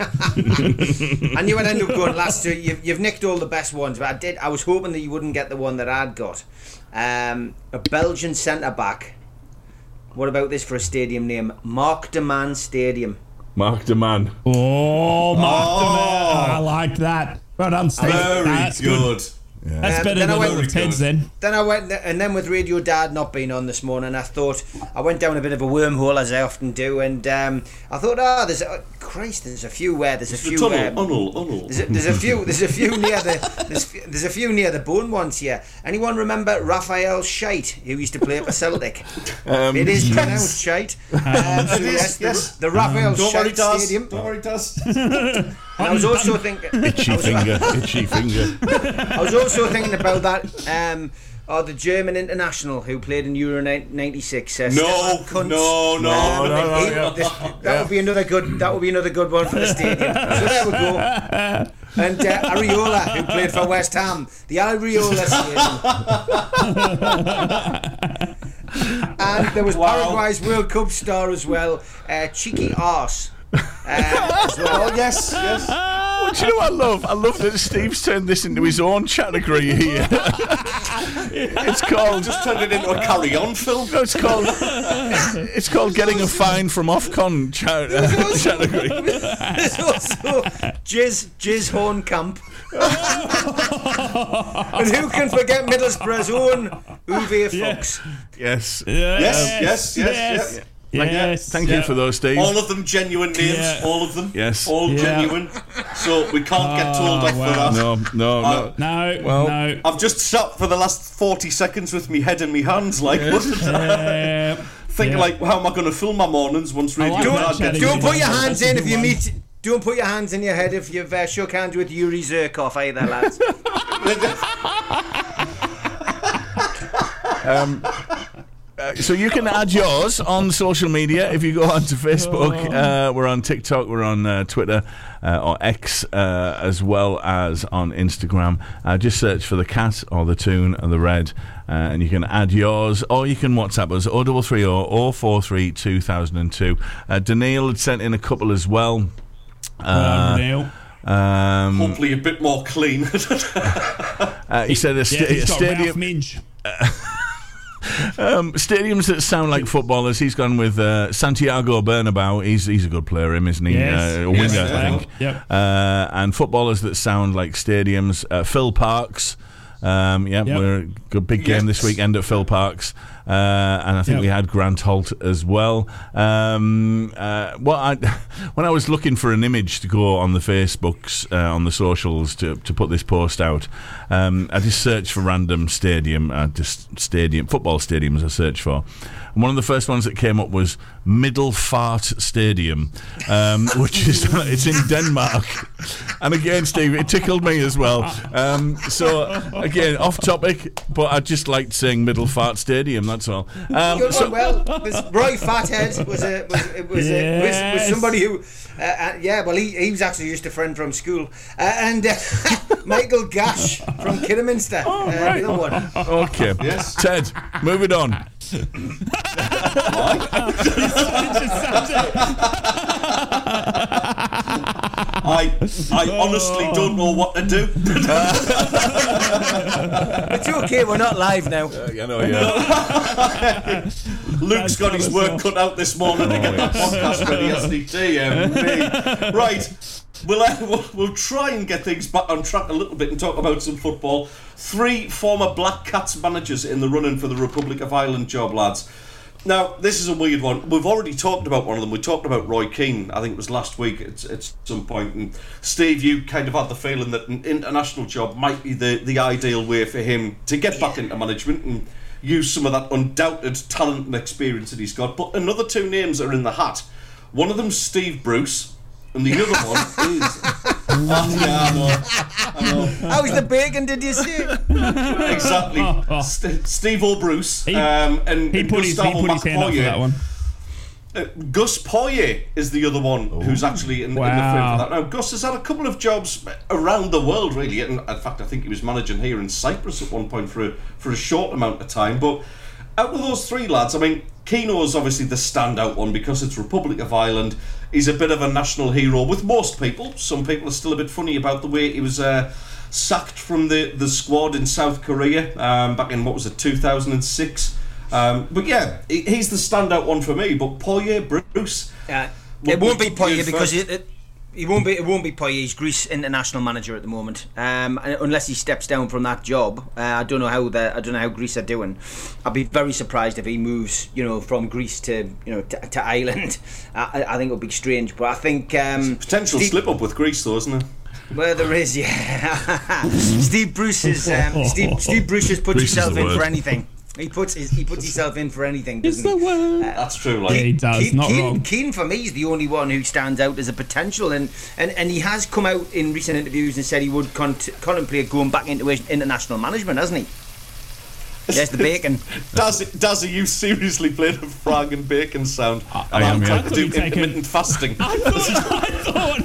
I knew I'd end up going last. So you've, you've nicked all the best ones, but I did. I was hoping that you wouldn't get the one that I'd got. Um, a Belgian centre back. What about this for a stadium name? Mark de Man Stadium. Mark de Man. oh, Mark Oh. the Man. I like that. Well done, Steve. Very That's good. yeah That's Um, better then I than went- all of Ted's then. Then I went, and then with Radio Dad not being on this morning, I thought I went down a bit of a wormhole as I often do, and um, I thought, ah, there's a, Christ, there's a few where there's a The few. tunnel, um, unnel, unnel. There's a, there's a few. There's a few near the. There's, there's a few near the bone ones here. Anyone remember Rafael Scheidt, who used to play for Celtic? Um, it is pronounced Shite. Um, so It is, yes, the- yes. The, Raphael Don't worry, Shite Stadium. Don't worry, Daz. And I was also thinking. Itchy finger. Itchy finger. I was also thinking about that. Um, oh, the German international who played in Euro '96. Uh, No, no, no, Um, no, no, he- yeah. that would be another good. That would be another good one for the stadium. So there we go. And uh, Areola, who played for West Ham, the Areola Stadium. and there was Wow. Paraguay's World Cup star as well, uh, Chiqui Arce. Uh, well. Oh, yes, yes. Well, do you know what I love? I love that Steve's turned this into his own category here. it's called. Just turned it into a carry-on film. No, it's called. It's called getting a fine from Ofcom cha- uh, category. There's also Jizz Jizz Hornkamp. and who can forget Middlesbrough's own Uwe Fuchs? Yes. Yes, yes, yes, yes. Yes. Thank you for those, Steve. All of them genuine names. Yeah. All of them. Yes. All Yeah. genuine. So we can't get told Oh, off wow. for that. No, no, Uh, no. No, Well- no. I've just sat for the last 40 seconds with me head in me hands, like, Uh, thinking, yeah. like, how am I going to fill my mornings once Radio like Guard that gets chatting. Don't put your That's hands a in good if you one. meet. Don't put your hands in your head if you've uh, shook hands with Yuri Zhirkov either, lads. Uh, so you can add yours on social media if you go onto Facebook. Uh, we're on TikTok, we're on uh, Twitter uh, or X, uh, as well as on Instagram. Uh, just search for the cat or the Toon or the red, uh, and you can add yours, or you can WhatsApp us 0330 043 2002. Uh, Daniil had sent in a couple as well. Uh, Neil. Um, Hopefully a bit more clean. uh, he said a, sta- Yeah, he's a got stadium. Ralf Minge. Um, stadiums that sound like footballers. He's gone with uh, Santiago Bernabeu. He's he's a good player, him, isn't he? Yes. Uh, a winger, Yes, I think. Yep. Uh, and footballers that sound like stadiums. Uh, Phil Parks. Um, yeah, Yep. we're a good big game this weekend at Phil Parks, and I think Yep. we had Grant Holt as well. Um, uh, well, I, when I was looking for an image to go on the Facebooks, uh, on the socials to, to put this post out, um, I just searched for random stadium, uh, just stadium football stadiums. I searched for, and one of the first ones that came up was Middelfart Stadium, um, which is it's in Denmark. And again, Steve, it tickled me as well. Um, so again, off topic, but I just liked saying Middelfart Stadium. That's all. Um, so- well, Roy Fathead was a was was, a, was, was somebody who, uh, uh, yeah, well, he, he was actually just a friend from school, uh, and uh, Michael Gash from Kidderminster, Oh, uh, right. the other one. Okay. Yes. Ted, move it on. I I honestly don't know what to do. It's okay, we're not live now. I know, yeah. Luke's got his work cut out this morning to get that oh, podcast ready, hasn't he? Dear me. Right. We'll, uh, we'll, we'll try and get things back on track a little bit and talk about some football. Three former Black Cats managers in the running for the Republic of Ireland job, lads. Now, this is a weird one. We've already talked about one of them. We talked about Roy Keane, I think it was last week at, at some point. And Steve, you kind of had the feeling that an international job might be the, the ideal way for him to get back into management and use some of that undoubted talent and experience that he's got. But another two names are in the hat. One of them's Steve Bruce, and the other one is. Oh, yeah, I know. I know How's the bacon, did you say? exactly. St- Steve O'Bruce He- um, and He and put his, he Gustavo put his hand up for that one. Uh, Gus Poyet is the other one who's actually in, in the frame for that. Now, Gus has had a couple of jobs around the world, really. And in fact, I think he was managing here in Cyprus at one point for a, for a short amount of time. But out of those three lads, I mean, Keano is obviously the standout one because it's Republic of Ireland. He's a bit of a national hero with most people. Some people are still a bit funny about the way he was. Uh, Sacked from the, the squad in South Korea um, back in what was it 2006, um, but yeah, he- he's the standout one for me. But Poyet, Bruce, Yeah. It won't be Poyet because it, he won't be. It won't be Poyet. He's Greece international manager at the moment. Um, unless he steps down from that job, uh, I don't know how the I don't know how Greece are doing. I'd be very surprised if he moves, you know, from Greece to you know to, to Ireland. I, I think it would be strange, but I think um, potential Steve- slip up with Greece, though, isn't it? Well, there is, yeah. Steve Bruce is um, Steve, Steve Bruce just puts Bruce himself in word. for anything. He puts his, he puts himself in for anything, It's doesn't the he? word. Uh, That's true. Yeah, Like he does. Keane, Not Keane, wrong. Keane for me is the only one who stands out as a potential, and, and, and he has come out in recent interviews and said he would con- contemplate going back into international management, hasn't he? There's the bacon. Daz, Daz, are you seriously playing a frog and bacon sound? I And am, I'm yeah. trying to do you'd taken- intermittent fasting. I thought, I thought,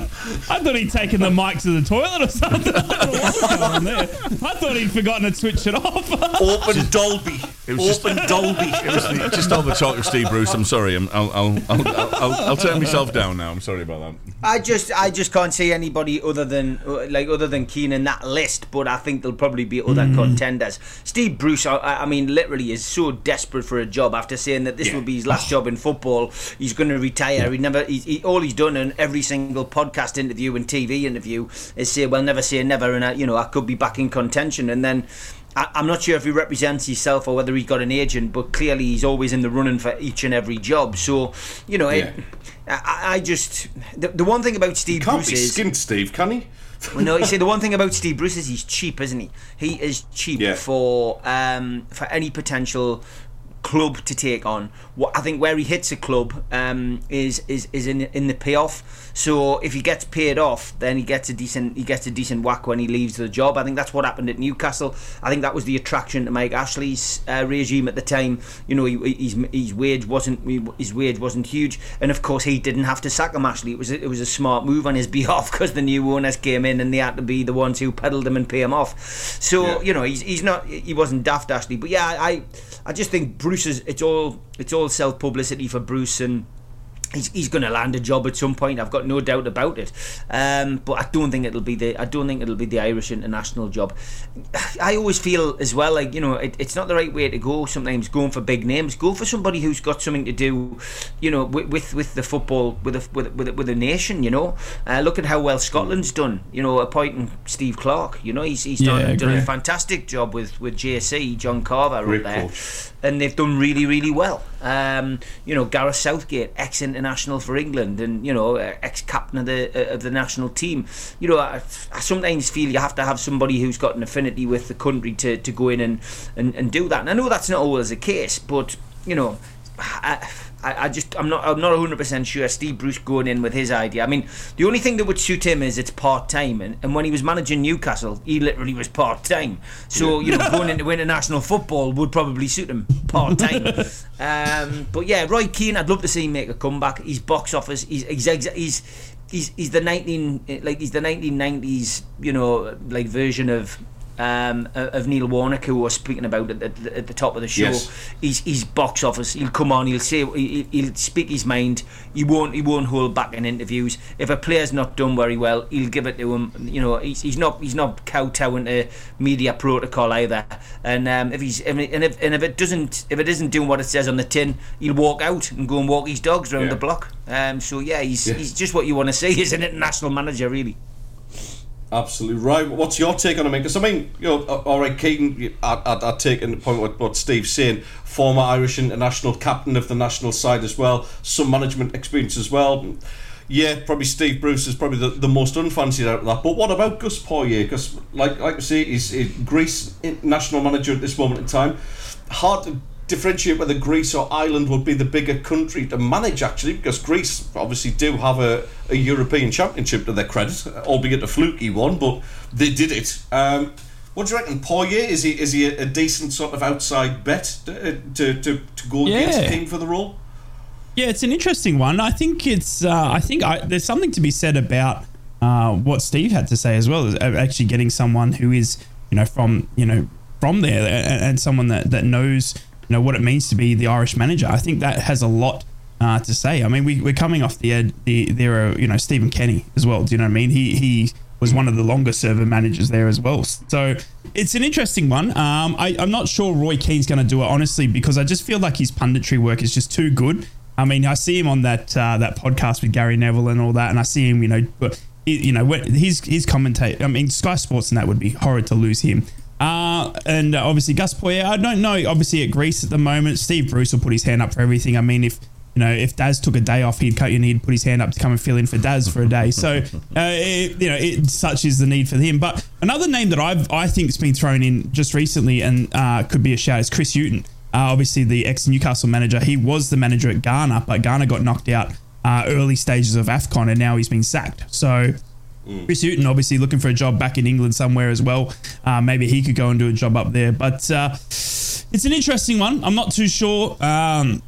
I thought he'd taken the mic to the toilet or something. I don't know what was going on there. I thought he'd forgotten to switch it off. Open Dolby. It was just- Open Dolby. It was just all the talk of Steve Bruce. I'm sorry. I'm, I'll, I'll, I'll, I'll, I'll turn myself down now. I'm sorry about that. I just I just can't see anybody other than uh, like other than Keane in that list. But I think there'll probably be other contenders. Steve Bruce, I, I mean, literally is so desperate for a job after saying that this Yeah. will be his last job in football. He's going to retire. He never. He, all he's done in every single podcast interview and TV interview is say, "Well, never say never," and I, you know I could be back in contention. And then I, I'm not sure if he represents himself or whether he's got an agent, but clearly he's always in the running for each and every job. So you know, it, I, I just the, the one thing about Steve Can't Bruce be is skint, Steve, can he? well, no, you see, the one thing about Steve Bruce is he's cheap, isn't he? He is cheap Yeah. for um, for any potential club to take on. What I think where he hits a club um, is is is in in the payoff. So if he gets paid off, then he gets a decent he gets a decent whack when he leaves the job. I think that's what happened at Newcastle. I think that was the attraction to Mike Ashley's uh, regime at the time. You know, he, his his wage wasn't his wage wasn't huge, and of course he didn't have to sack him. Ashley, it was a, it was a smart move on his behalf because the new owners came in and they had to be the ones who peddled him and pay him off. So Yeah. you know, he's, he's not he wasn't daft Ashley, but yeah, I I just think Bruce is it's all it's all self publicity for Bruce and. He's, he's going to land a job at some point. I've got no doubt about it. Um, but I don't think it'll be the I don't think it'll be the Irish international job. I always feel as well like you know it, it's not the right way to go. Sometimes going for big names, go for somebody who's got something to do, you know, with with, with the football with a with with with a nation. You know, uh, look at how well Scotland's done. You know, appointing Steve Clarke. You know, he's he's done, Yeah, done a fantastic job with with JC John Carver Great up there coach. and they've done really, really well. Um, you know, Gareth Southgate, ex-international for England, and you know, uh, ex-captain of the uh, of the national team. You know, I, I sometimes feel you have to have somebody who's got an affinity with the country to, to go in and, and, and do that. And I know that's not always the case, but you know, I, I, just I'm not I'm not 100 percent sure Steve Bruce going in with his idea. I mean, the only thing that would suit him is it's part time, and, and when he was managing Newcastle, he literally was part time. So you know, going into international football would probably suit him part time. um, but yeah, Roy Keane, I'd love to see him make a comeback. He's box office. He's he's he's. He's, he's the 19 like he's the 1990s you know like version of um, of Neil Warnock, who was speaking about at the, at the top of the show. Yes. He's, he's box office. He'll come on. He'll say. He'll, he'll speak his mind. He won't. He won't hold back in interviews. If a player's not done very well, he'll give it to him. You know, he's, he's not. He's not kowtowing to media protocol either. And um, if he's and if and if it doesn't if it isn't doing what it says on the tin, he'll walk out and go and walk his dogs around Yeah. the block. Um, so yeah, he's Yeah. he's just what you want to see. He's an international manager, really. Absolutely right. What's your take on it? Because I mean, you know, all right, Keegan, I, I, I take in the point what, what Steve's saying. Former Irish international captain of the national side as well, some management experience as well. Yeah, probably Steve Bruce is probably the, the most unfancied out of that. But what about Gus Poyet? Because, like like I say, he's, he's Greece national manager at this moment in time. Hard differentiate whether Greece or Ireland would be the bigger country to manage, actually, because Greece obviously do have a, a European Championship to their credit, albeit a fluky one, but they did it. Um, what do you reckon, Poyet? Is he is he a, a decent sort of outside bet to to, to, to go against Yeah. King for the role? Yeah, it's an interesting one. I think it's. Uh, I think I, there's something to be said about uh, what Steve had to say as well. Is actually getting someone who is, you know, from you know from there and, and someone that that knows you know what it means to be the Irish manager. I think that has a lot uh, to say. I mean, we, we're coming off the ed, the there are you know Stephen Kenny as well. Do you know what I mean? He he was one of the longer serving managers there as well. So it's an interesting one. Um, I, I'm not sure Roy Keane's going to do it honestly because I just feel like his punditry work is just too good. I mean, I see him on that uh, that podcast with Gary Neville and all that, and I see him, you know, but you know, his his commentate. I mean, Sky Sports and that would be horrid to lose him. Uh, and uh, obviously Gus Poyet. I don't know. Obviously at Greece at the moment, Steve Bruce will put his hand up for everything. I mean, if you know, if Daz took a day off, he'd cut you and he'd put his hand up to come and fill in for Daz for a day. So, uh, it, you know, it, such is the need for him. But another name that I've I think's been thrown in just recently and uh, could be a shout is Chris Hughton. Uh, obviously, the ex Newcastle manager. He was the manager at Ghana, but Ghana got knocked out uh, early stages of AFCON, and now he's been sacked. So. Chris Hughton obviously looking for a job back in England somewhere as well. Uh, maybe he could go and do a job up there. But uh, it's an interesting one. I'm not too sure. Um,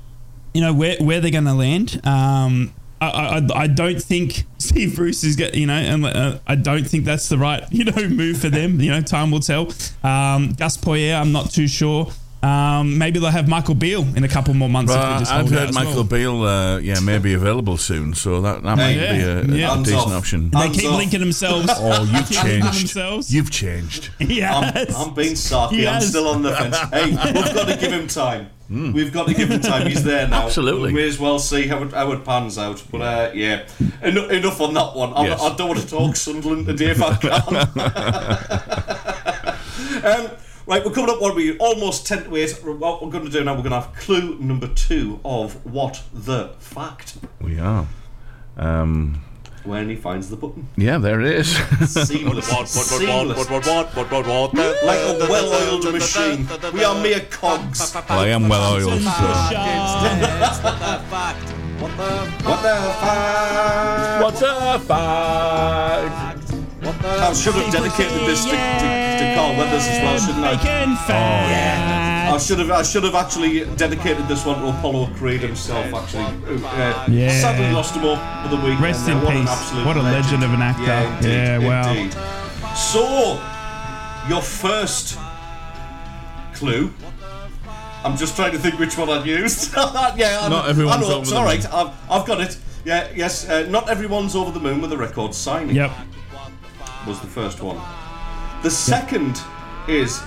you know where where they're going to land. Um, I, I I don't think Steve Bruce is get you know, and uh, I don't think that's the right you know move for them. You know, time will tell. Um, Gus Poyet, I'm not too sure. Um, maybe they'll have Michael Beale in a couple more months. if we Well, just I've heard Michael well. Beale, uh, yeah, may be available soon, so that, that might Hey, be a, a yeah. Hands decent off. option. They Hands keep off. linking themselves. Oh, you've changed. themselves. You've changed. yes. I'm, I'm being sarky. I'm still on the fence. Hey, we've got to give him time. We've got to give him time. He's there now. Absolutely. We may as well see how it, how it pans out. But uh, yeah, Eno- enough on that one. I, Yes. I don't want to talk Sunderland today if I can. um, right, we're coming up. What are we? Almost ten to eight. What we're going to do now? We're going to have clue number two of what the fact. We are. Um, When he finds the button. yeah, there it is. Seamless. Seamless. Like a well-oiled machine. We are mere cogs. well, I am well oiled. So. What the fuck? What's a fact? I should have dedicated this to, to, to Carl Weathers as well, shouldn't I? Bacon fat. I should have. I should have actually dedicated this one to Apollo Creed himself. Actually, who, uh, Yeah. sadly lost him over the weekend. Rest Uh, in what peace. absolute What a legend of an actor. Yeah, indeed, Yeah, wow. indeed. So, your first clue. I'm just trying to think which one I'd used. yeah, I'm, Not everyone's I know, over it's the all moon. right. I've, I've got it. Yeah, yes. Uh, not everyone's over the moon with a record signing. Yep. Was the first one. The second is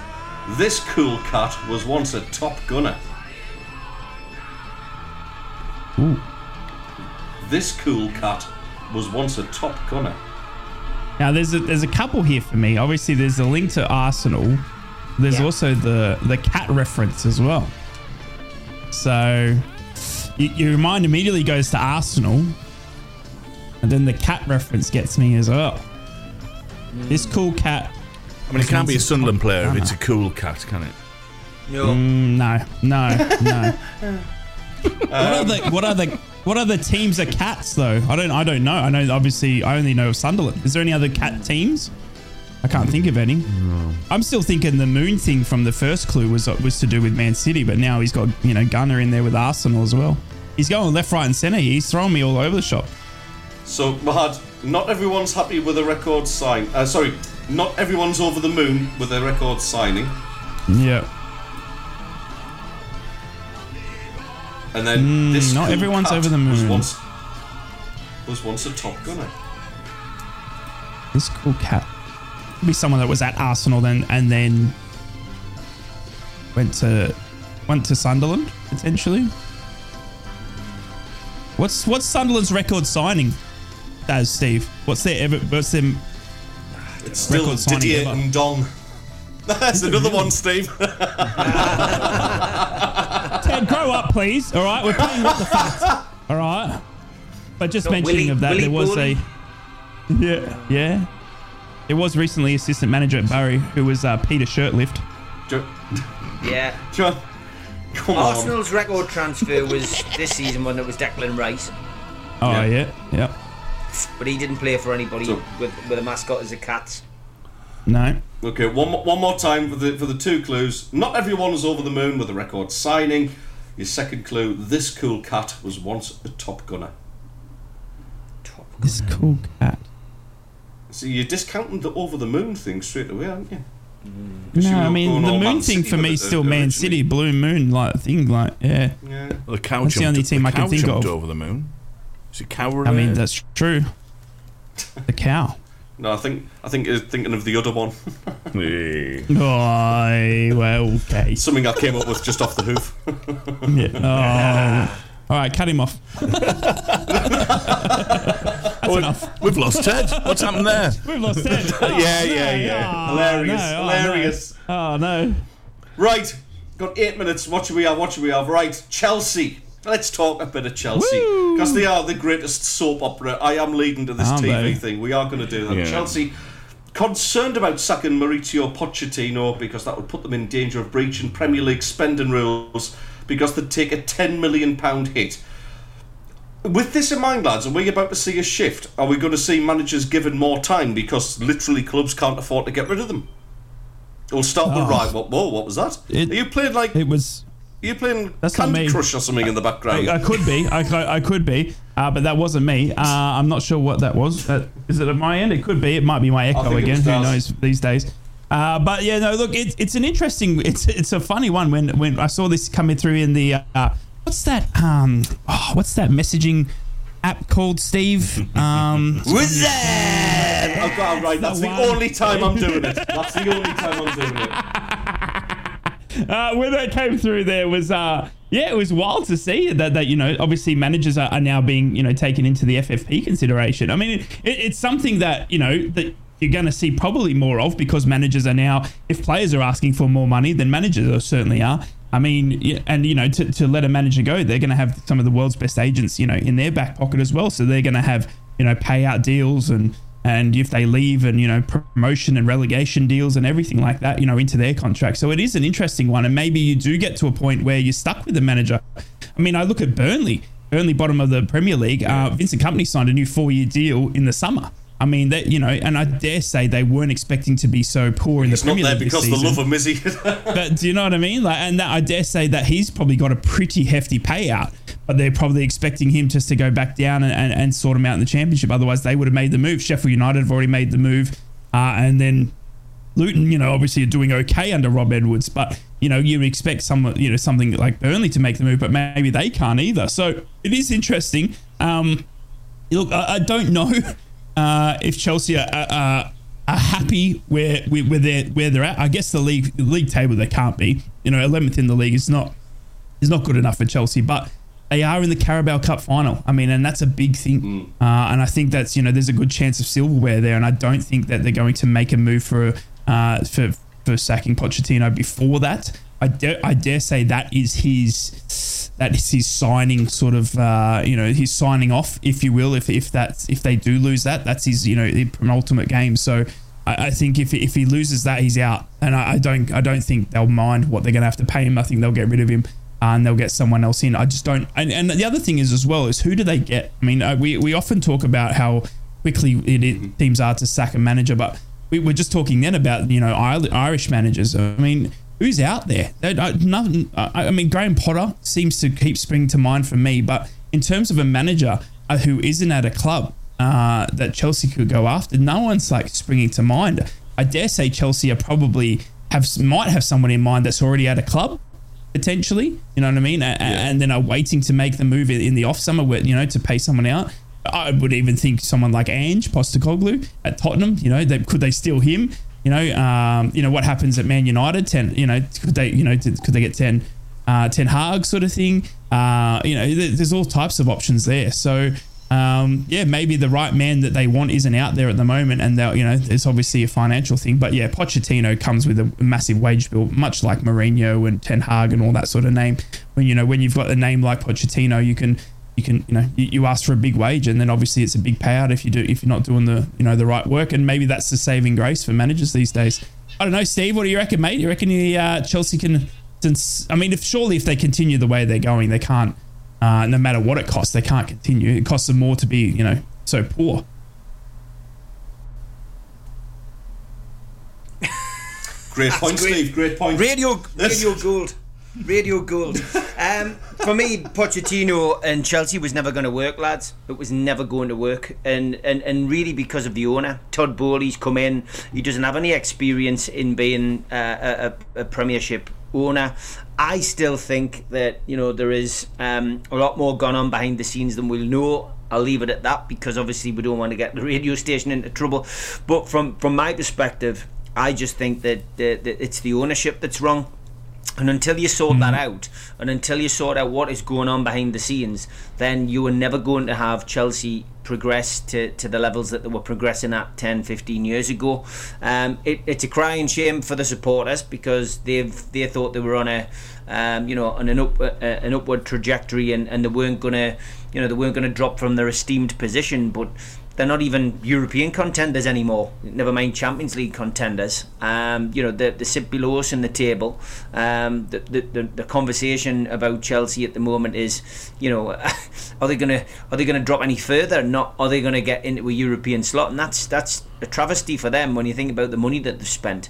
this cool cat was once a top gunner. Ooh. This cool cat was once a top gunner. Now there's a there's a couple here for me. Obviously, there's a link to Arsenal. There's Yeah. also the the cat reference as well. So you, your mind immediately goes to Arsenal, and then the cat reference gets me as well. Mm. This cool cat. I mean, it can't be a Sunderland player if it's a cool cat, can it? No. Mm, no, no, no. Uh, what are the what are the what are the teams of cats though? I don't I don't know. I know obviously I only know of Sunderland. Is there any other cat teams? I can't think of any. I'm still thinking the moon thing from the first clue was uh, was to do with Man City, but now he's got you know Gunner in there with Arsenal as well. He's going left, right, and centre. He's throwing me all over the shop. So, Mahad, not everyone's happy with a record sign. Uh, sorry, not everyone's over the moon with a record signing. Yeah. And then this Mm, not cool everyone's over the Was moon. once, was once a top gunner. This cool cat. Be someone that was at Arsenal then and then went to went to Sunderland potentially. What's what's Sunderland's record signing? That is Steve. What's their ever? What's their? It's still Record signing Didier ever. Ndong. That's another one, Steve. Ted, grow up, please. All right, we're playing what the fact. All right, but just So mentioning Willie- of that, Willie there was Bowley? a yeah yeah. There was recently assistant manager at Barry who was uh, Peter Shirtliff. Yeah. John, come on. Arsenal's record transfer was this season when it was Declan Rice, Oh Yeah. yeah, yeah. But he didn't play for anybody So- with with a mascot as a cat. No. Okay, one, one more time for the for the two clues. Not everyone is over the moon with a record signing. Your second clue: this cool cat was once a top gunner. Top gunner. This cool cat. So you're discounting the over the moon thing straight away, aren't you? Hmm. 'Cause you No, I mean the oh, moon thing for me it, is still Man. City, blue moon like thing, like yeah. Yeah. The cow That's the jumped, only team the I can think jumped of. over the moon. Is it cow I mean that's true. The cow. No, I think I think you're thinking of the other one. Oh, well, okay. Something I came up with just off the hoof. Yeah. Oh. All right, cut him off. That's enough. We've lost Ted. What's happened there? We've lost Ted. yeah, yeah, yeah. Oh, hilarious, oh, no, oh, hilarious. Oh, no. Oh no. Right, got eight minutes. What should we have? What should we have? Right, Chelsea. Let's talk a bit of Chelsea because they are the greatest soap opera. I am leading to this Aren't TV they? thing. We are going to do that. Yeah. Chelsea concerned about sacking Mauricio Pochettino because that would put them in danger of breaching Premier League spending rules because they'd take a 10 million pound hit. With this in mind, lads, are we about to see a shift? Are we going to see managers given more time because literally clubs can't afford to get rid of them? We'll start with Oh. Ah. right. What, whoa, what was that? It- are you playing like It was. Are you playing That's not Candy me. Crush or something in the background? I could be. I, could- I could be. Uh, but that wasn't me. Uh, I'm not sure what that was. Uh, is it at my end? It could be. It might be my echo again. Who knows these days? Uh, but yeah, no, look, it's it's an interesting, it's it's a funny one. When when I saw this coming through in the uh, what's that um oh, what's that messaging app called Steve? Um, What's that? I've got it right. That's the one. only time I'm doing it. That's the only time I'm doing it. Uh, when that came through, there was uh, yeah, it was wild to see that that you know obviously managers are, are now being you know taken into the FFP consideration. I mean, it, it's something that you know that you're going to see probably more of because managers are now if players are asking for more money, then managers certainly are. I mean, and you know, to, to let a manager go, they're going to have some of the world's best agents, you know, in their back pocket as well. So they're going to have you know payout deals and and if they leave and you know promotion and relegation deals and everything like that you know into their contract. So it is an interesting one and maybe you do get to a point where you're stuck with the manager. I mean i look at burnley burnley bottom of the premier league uh, Vincent Kompany signed a new four-year deal in the summer I mean that you know, and I dare say they weren't expecting to be so poor in It's the not Premier League because this the love of Mizzy. but do you know what I mean? Like, and that I dare say that he's probably got a pretty hefty payout, but they're probably expecting him just to go back down and, and, and sort him out in the championship. Otherwise, they would have made the move. Sheffield United have already made the move, uh, and then Luton, you know, obviously are doing okay under Rob Edwards, but you know, you expect some, you know, something like Burnley to make the move, but maybe they can't either. So it is interesting. Um, look, I, I don't know uh, if Chelsea are, are, are happy where where they're where they're at. I guess the league the league table they can't be. You know, eleventh in the league is not is not good enough for Chelsea, but they are in the Carabao Cup final. I mean, and that's a big thing. Uh, and I think that's you know there's a good chance of silverware there, and I don't think that they're going to make a move for uh, for for sacking Pochettino before that. I dare, I dare say that is his that is his signing sort of uh, you know his signing off, if you will. If if that's if they do lose that, that's his you know the penultimate game. So. I I think if, if he loses that, he's out, and I, I don't I don't think they'll mind what they're going to have to pay him. I think they'll get rid of him uh, and they'll get someone else in. I just don't. And, and the other thing is as well is who do they get? I mean, uh, we we often talk about how quickly it, it teams are to sack a manager, but we were just talking then about you know Irish managers. I mean, who's out there? They, nothing. I, mean, Graham Potter seems to keep springing to mind for me, but in terms of a manager uh, who isn't at a club uh, that Chelsea could go after, no one's like springing to mind. I dare say Chelsea are probably have might have someone in mind that's already at a club potentially. You know what I mean? A- a- And then are waiting to make the move in- in the off summer, where, you know, to pay someone out. I would even think someone like Ange Postecoglou at Tottenham. You know, they, could they steal him? You know, um, you know what happens at Man United? Ten, you know, could they, you know, could they get ten, uh, Ten Hag sort of thing? Uh, you know, there- there's all types of options there. So. Um, yeah, maybe the right man that they want isn't out there at the moment, and they'll, you know, it's obviously a financial thing. But yeah, Pochettino comes with a massive wage bill, much like Mourinho and Ten Hag and all that sort of name. When you know, when you've got a name like Pochettino, you can, you can, you know, you, you ask for a big wage, and then obviously it's a big payout if you do, if you're not doing the, you know, the right work, and maybe that's the saving grace for managers these days. I don't know, Steve. What do you reckon, mate? You reckon the uh, Chelsea can? Since I mean, if surely if they continue the way they're going, they can't uh, no matter what it costs, they can't continue. It costs them more to be, you know, so poor. Great point, great. Steve. Great point. Radio, This- radio gold, radio gold. Um, for me, Pochettino and Chelsea was never going to work, lads. It was never going to work, and and and really because of the owner, Todd Boehly's come in. He doesn't have any experience in being uh, a, a, Premiership owner. I still think that you know there is um, a lot more gone on behind the scenes than we'll know. I'll leave it at that because obviously we don't want to get the radio station into trouble. But from from my perspective, I just think that, that, that it's the ownership that's wrong. And until you sort that out, and until you sort out what is going on behind the scenes, then you are never going to have Chelsea progress to, to the levels that they were progressing at 10, 15 years ago. Um, it, it's a crying shame for the supporters because they've they thought they were on a um, you know on an up uh, an upward trajectory and, and they weren't gonna you know they weren't gonna drop from their esteemed position, but they're not even European contenders anymore. Never mind Champions League contenders. Um, you know, they they sit below us in the table. Um, the, the, the conversation about Chelsea at the moment is, you know, are they gonna are they gonna drop any further? Not are they gonna get into a European slot? And that's that's a travesty for them when you think about the money that they've spent.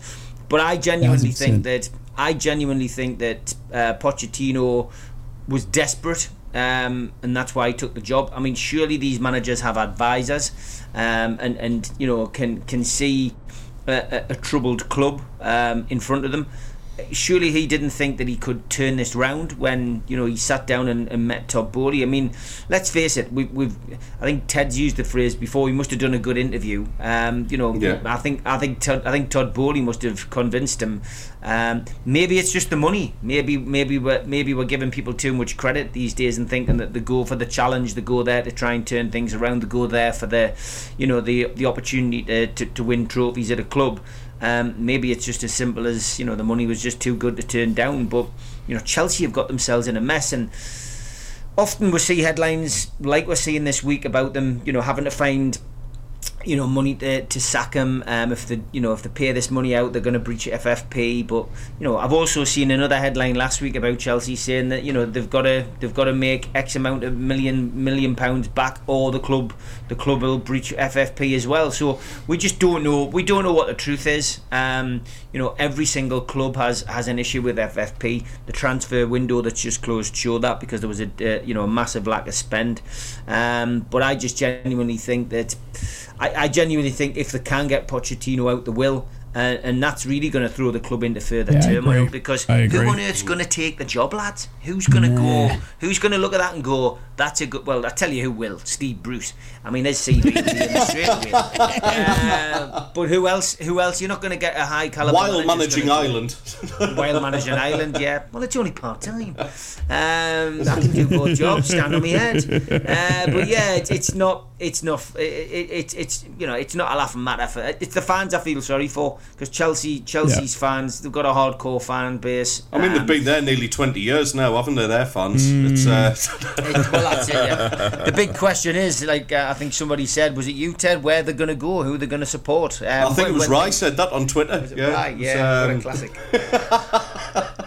But I genuinely think 100%. that I genuinely think that uh, Pochettino was desperate, um, and that's why he took the job. I mean, surely these managers have advisors, um, and and you know can can see a, a, troubled club um, in front of them. Surely he didn't think that he could turn this round when you know he sat down and, and met Todd Boehly. I mean, let's face it. We, we've I think Ted's used the phrase before. He must have done a good interview. Um, you know, Yeah. I think I think Todd, I think Todd Boehly must have convinced him. Um, maybe it's just the money. Maybe maybe we're maybe we're giving people too much credit these days and thinking that they go for the challenge, they go there to try and turn things around, they go there for the, you know, the the opportunity to, to, to win trophies at a club. Um, maybe it's just as simple as you know the money was just too good to turn down. But you know Chelsea have got themselves in a mess and often we see headlines like we're seeing this week about them, you know, having to find, you know, money to, to sack him. Um, if they, you know, if they pay this money out, they're going to breach FFP. But you know, I've also seen another headline last week about Chelsea saying that you know they've got to they've got to make X amount of million million pounds back, or the club the club will breach FFP as well. So we just don't know. We don't know what the truth is. Um, you know, every single club has has an issue with FFP. The transfer window that's just closed showed that because there was a uh, you know a massive lack of spend. Um, but I just genuinely think that I, I genuinely think if they can get Pochettino out, they will. Uh, and that's really going to throw the club into further Yeah, turmoil because who agree. on earth's going to take the job, lads? Who's going to go? Who's going to look at that and go, "That's a good"? Well, I tell you who will. Steve Bruce. I mean, his CV will be in the. Uh, but who else? Who else? You're not going to get a high caliber While manager who's managing go- Ireland. while managing Ireland, yeah. Well, it's only part time. Um, I can do both jobs, stand on my head. Uh, but yeah, it, it's not. It's not. It, it, it, it's you know, it's not a laughing matter for. It's the fans I feel sorry for because Chelsea, Chelsea's fans, they've got a hardcore fan base. I mean, they've been there nearly 20 years now, haven't they, their fans? It's uh, it- well, that's it. Yeah. The big question is, like uh, I think somebody said, was it you, Ted? Where they're going to go? Who they're going to support? Um, I think when- it was when- Ry said that on Twitter. Yeah, Right, It's, yeah, what um, a classic.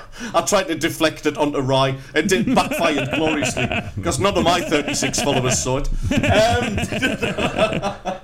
I tried to deflect it onto Ry. And it backfired gloriously because none of my 36 followers saw it. Um,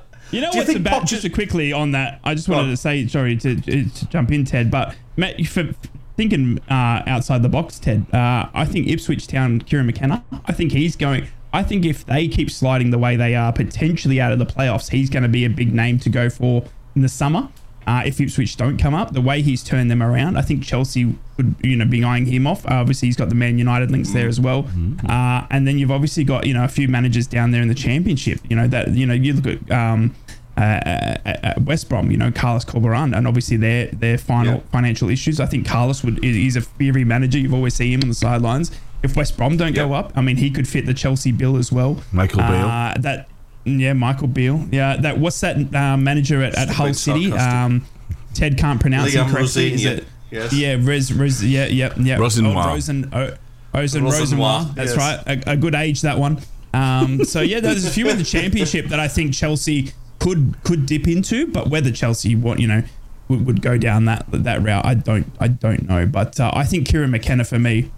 You know Do what's think about just quickly on that? I just wanted to say sorry to, to jump in, Ted, but Matt, for thinking uh, outside the box, Ted, uh, I think Ipswich Town, Kieran McKenna, I think he's going. I think if they keep sliding the way they are, potentially out of the playoffs, he's going to be a big name to go for in the summer. Uh, if Ipswich don't come up, the way he's turned them around, I think Chelsea would, you know, be eyeing him off. Uh, obviously, he's got the Man United links there as well, uh, and then you've obviously got you know a few managers down there in the Championship. You know that you know you look at um, uh, at at West Brom, you know Carlos Corberan, and obviously their their final Yeah. financial issues. I think Carlos would is is a fiery manager. You've always seen him on the sidelines. If West Brom don't go up, I mean he could fit the Chelsea bill as well. Michael Beale. Uh, that yeah, Michael Beale. Yeah, that what's that uh, manager at, at Hull City? Um, Ted can't pronounce Liam him correctly. Is it- Yes. Yeah, Rez, Rez, yeah, yeah, yeah. Rosenoir. Oh, Rosen, oh, Ozen Rosenoir, Rosenoir. That's yes. right. A, a good age that one. Um, so yeah, there's a few in the championship that I think Chelsea could could dip into, but whether Chelsea want you know would, would go down that that route, I don't I don't know. But uh, I think Kieran McKenna for me.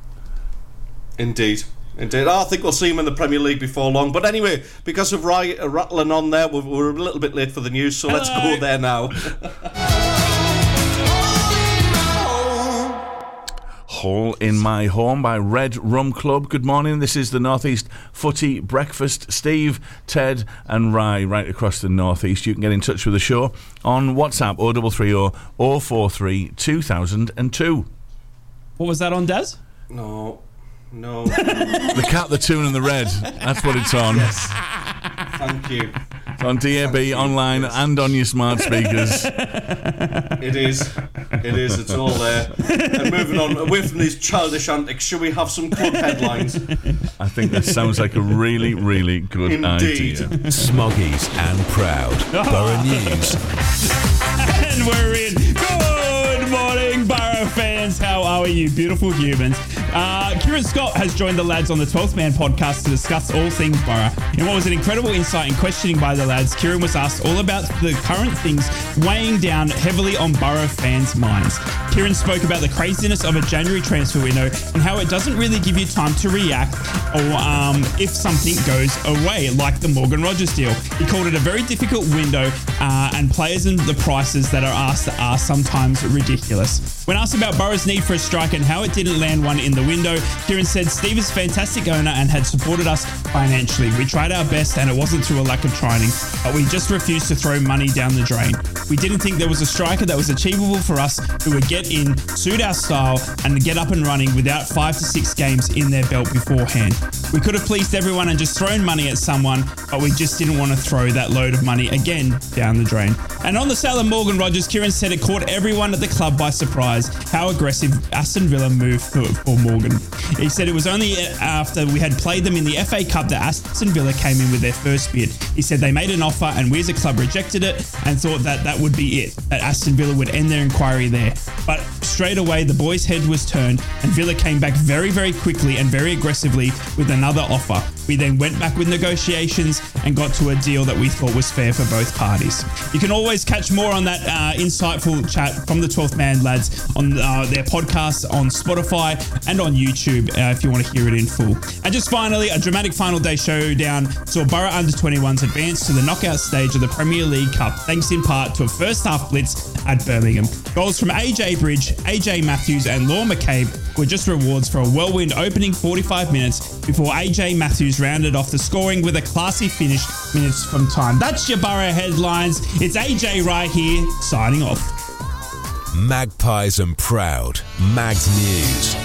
Indeed. Indeed. I think we'll see him in the Premier League before long. But anyway, because of Ry uh, rattling on there, we're, we're a little bit late for the news, so let's go there now. Hall in My Home by Red Rum Club. Good morning. This is the Northeast Footy Breakfast. Steve, Ted, and Ry right across the Northeast. You can get in touch with the show on WhatsApp 0330 043 2002. What was that on, Des? No. No. The cat, the Toon, and the red. That's what it's on. Thank you. It's on DAB, online, and on your smart speakers. It is. It is. It's all there. And moving on, away from these childish antics, should we have some club headlines? I think that sounds like a really, really good Indeed. idea. Smoggies and proud. Boro News. And we're in. Fans. How are you, beautiful humans? Uh, Kieran Scott has joined the lads on the 12th Man podcast to discuss all things Boro. In what was an incredible insight and questioning by the lads, Kieran was asked all about the current things weighing down heavily on Boro fans' minds. Kieran spoke about the craziness of a January transfer window and how it doesn't really give you time to react or um, if something goes away, like the Morgan Rogers deal. He called it a very difficult window, uh, and players and the prices that are asked are sometimes ridiculous. When asked about Need for a striker and how it didn't land one in the the window. Kieran said Steve is a fantastic owner and had supported us financially. We tried our best and it wasn't through a lack of training, but we just refused to throw money down the drain. We didn't think there was a striker that was achievable for us who would get in, suit our style, and get up and running without five to six games in their belt beforehand. We could have pleased everyone and just thrown money at someone, but we just didn't want to throw that load of money again down the drain. And on the sale of Morgan Rogers, Kieran said it caught everyone at the club by surprise how aggressive Aston Villa move for, for Morgan. He said it was only after we had played them in the FA Cup that Aston Villa came in with their first bid. He said they made an offer and we as a club rejected it and thought that that would be it, that Aston Villa would end their inquiry there. But straight away, the boys' head was turned and Villa came back very, very quickly and very aggressively with another offer. We then went back with negotiations and got to a deal that we thought was fair for both parties. You can always catch more on that uh, insightful chat from the 12th Man lads on uh, their podcast on Spotify and on YouTube uh, if you want to hear it in full. And just finally, a dramatic final day showdown saw Boro Under 21s advance to the knockout stage of the Premier League Cup, thanks in part to a first half blitz at Birmingham. Goals from AJ Bridge, AJ Matthews, and Law McCabe were just rewards for a whirlwind opening 45 minutes before AJ Matthews rounded off the scoring with a classy finish minutes from time. That's your Boro headlines. It's AJ right here signing off. Magpies and Proud, Mags News.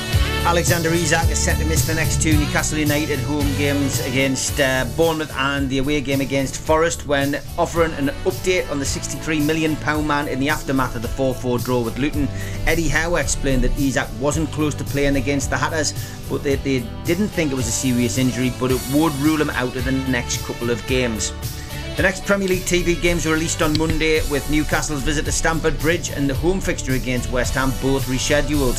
Alexander Isak is set to miss the next two Newcastle United home games against uh, Bournemouth and the away game against Forest when offering an update on the £63 million man in the aftermath of the 4 4 draw with Luton. Eddie Howe explained that Isak wasn't close to playing against the Hatters, but they, they didn't think it was a serious injury, but it would rule him out of the next couple of games. The next Premier League TV games are released on Monday with Newcastle's visit to Stamford Bridge and the home fixture against West Ham both rescheduled.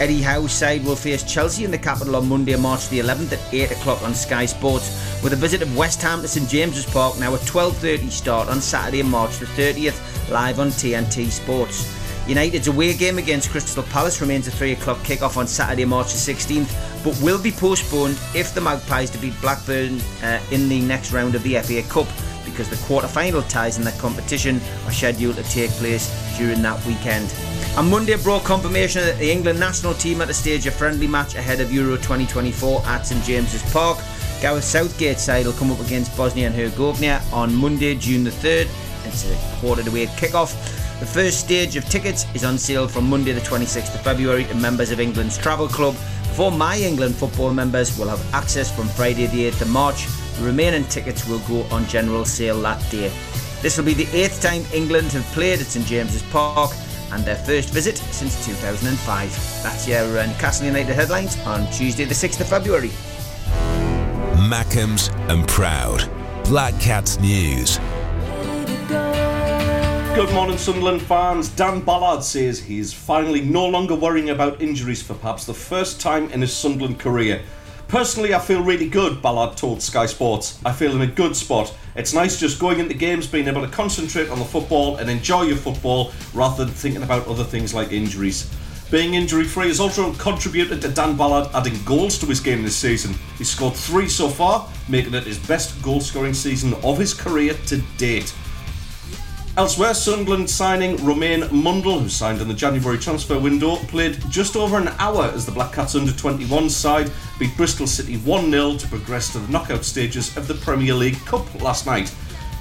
Eddie Howe's side will face Chelsea in the capital on Monday, March the 11th at 8 o'clock on Sky Sports, with a visit of West Ham to St James's Park now at 12.30 start on Saturday, March the 30th, live on TNT Sports. United's away game against Crystal Palace remains a 3 o'clock kick-off on Saturday, March the 16th, but will be postponed if the Magpies defeat Blackburn uh, in the next round of the FA Cup because the quarter-final ties in that competition are scheduled to take place during that weekend. On Monday brought confirmation that the England national team had to stage a friendly match ahead of Euro 2024 at St James's Park. Gareth Southgate's side will come up against Bosnia and Herzegovina on Monday, June the 3rd. It's a quarter to eight kickoff. The first stage of tickets is on sale from Monday the 26th of February to members of England's Travel Club. For My England football members will have access from Friday the 8th of March. The remaining tickets will go on general sale that day. This will be the eighth time England have played at St James's Park and their first visit since 2005. That's your uh, Newcastle United headlines on Tuesday, the 6th of February. Mackems and Proud, Black Cats News. Good morning, Sunderland fans. Dan Ballard says he's finally no longer worrying about injuries for perhaps the first time in his Sunderland career. Personally, I feel really good, Ballard told Sky Sports. I feel in a good spot. It's nice just going into games, being able to concentrate on the football and enjoy your football rather than thinking about other things like injuries. Being injury free has also contributed to Dan Ballard adding goals to his game this season. He's scored three so far, making it his best goal scoring season of his career to date. Elsewhere, Sunderland signing Romaine Mundle, who signed in the January transfer window, played just over an hour as the Black Cats under 21 side beat Bristol City 1 0 to progress to the knockout stages of the Premier League Cup last night.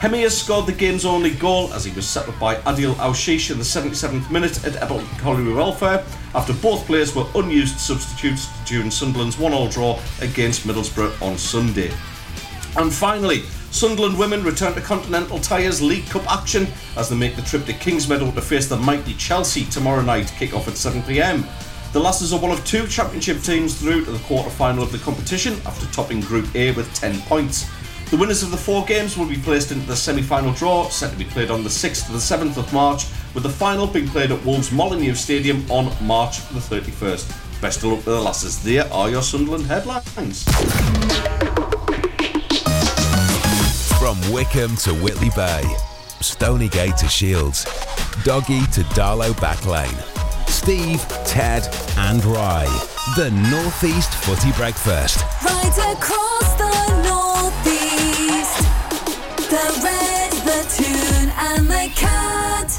Hemias scored the game's only goal as he was set up by Adil Aouchiche in the 77th minute at Eppleton Colliery Welfare after both players were unused substitutes during Sunderland's 1 0 draw against Middlesbrough on Sunday. And finally, Sunderland women return to Continental Tyres League Cup action as they make the trip to Kingsmeadow to face the mighty Chelsea tomorrow night, kick off at 7pm. The Lasses are one of two championship teams through to the quarter final of the competition after topping Group A with 10 points. The winners of the four games will be placed into the semi final draw, set to be played on the 6th to the 7th of March, with the final being played at Wolves Molyneux Stadium on March the 31st. Best of luck to the Lasses. There are your Sunderland headlines. From Whickham to Whitley Bay, Stonygate to Shields, Doggy to Darlow Backlane, Steve, Ted, and Ry. The Northeast Footy Breakfast. Right across the northeast, the red, the Toon, and the cat.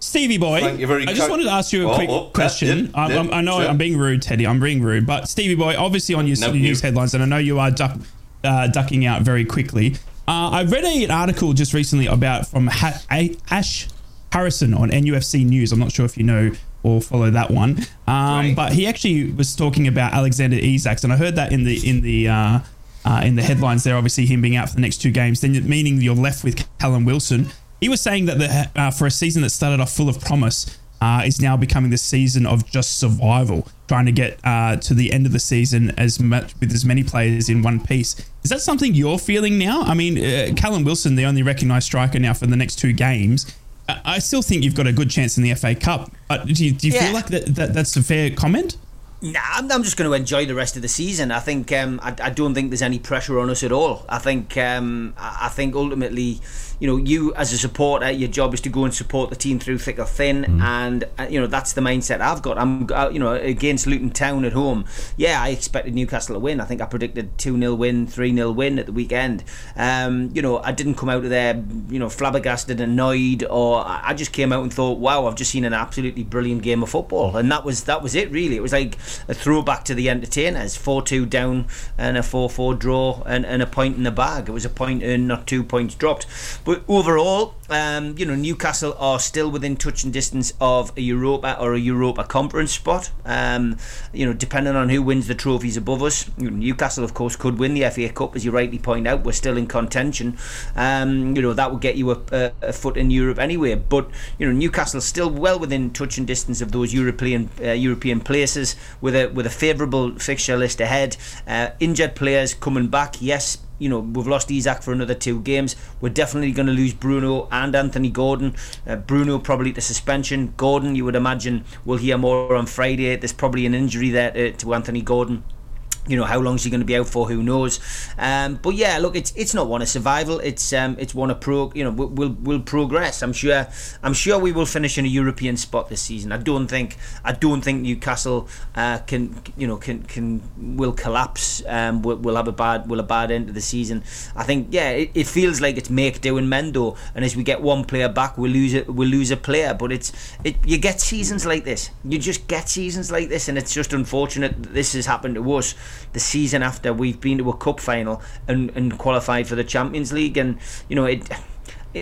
Stevie boy, Thank you very I just ki- wanted to ask you a Oh, quick oh, question. yeah, I, yeah, I'm- I know sure. I'm being rude, Teddy. I'm being rude, but Stevie boy, obviously on your No, news you- headlines, and I know you are duck, uh, ducking out very quickly. Uh, I read a, an article just recently about from ha- A- Ash Harrison on NUFC News. I'm not sure if you know or follow that one, um, Right. but he actually was talking about Alexander Isaacs, and I heard that in the in the. Uh, uh, in the headlines there, obviously him being out for the next two games, then meaning you're left with Callum Wilson. He was saying that the, uh, for a season that started off full of promise, uh, is now becoming the season of just survival, trying to get uh, to the end of the season as much with as many players in one piece. Is that something you're feeling now? I mean, uh, Callum Wilson, the only recognised striker now for the next two games. I I still think you've got a good chance in the FA Cup. But do you, do you Yeah. feel like that, that that's a fair comment? Nah, I'm, I'm just going to enjoy the rest of the season. I think um, I, I don't think there's any pressure on us at all. I think um, I I think ultimately, you know, you as a supporter, your job is to go and support the team through thick or thin, and uh, you know that's the mindset I've got. I'm uh, you know against Luton Town at home. Yeah, I expected Newcastle to win. I think I predicted two 0 win, three 0 win at the weekend. Um, you know, I didn't come out of there, you know, flabbergasted, annoyed, or I I just came out and thought, wow, I've just seen an absolutely brilliant game of football, and that was that was it really. It was like a throwback to the entertainers, four two down and a four four draw and, and a point in the bag. It was a point earned, not two points dropped. But overall, um, you know, Newcastle are still within touching distance of a Europa or a Europa Conference spot. Um, you know, depending on who wins the trophies above us, Newcastle, of course, could win the FA Cup, as you rightly point out. We're still in contention. Um, you know, that would get you a, a, a foot in Europe anyway. But you know, Newcastle's still well within touching distance of those European uh, European places with a with a favourable fixture list ahead. Uh, injured players coming back, yes. You know, we've lost Isak for another two games. We're definitely going to lose Bruno and Anthony Gordon. Uh, Bruno probably to suspension. Gordon, you would imagine, we'll hear more on Friday. There's probably an injury there to, to Anthony Gordon you know how long is he going to be out for? Who knows? Um, but yeah look it's it's not one of survival. It's um, it's one of pro you know we'll, we'll progress. I'm sure I'm sure we will finish in a European spot this season. I don't think I don't think Newcastle uh, can you know can can will collapse. Um, will, will have a bad will a bad end to the season. I think yeah it, it feels like it's make do and mendo and as we get one player back we lose it we'll lose a player. But it's it you get seasons like this. You just get seasons like this. And it's just unfortunate that this has happened to us the season after we've been to a cup final and, and qualified for the Champions League and you know it,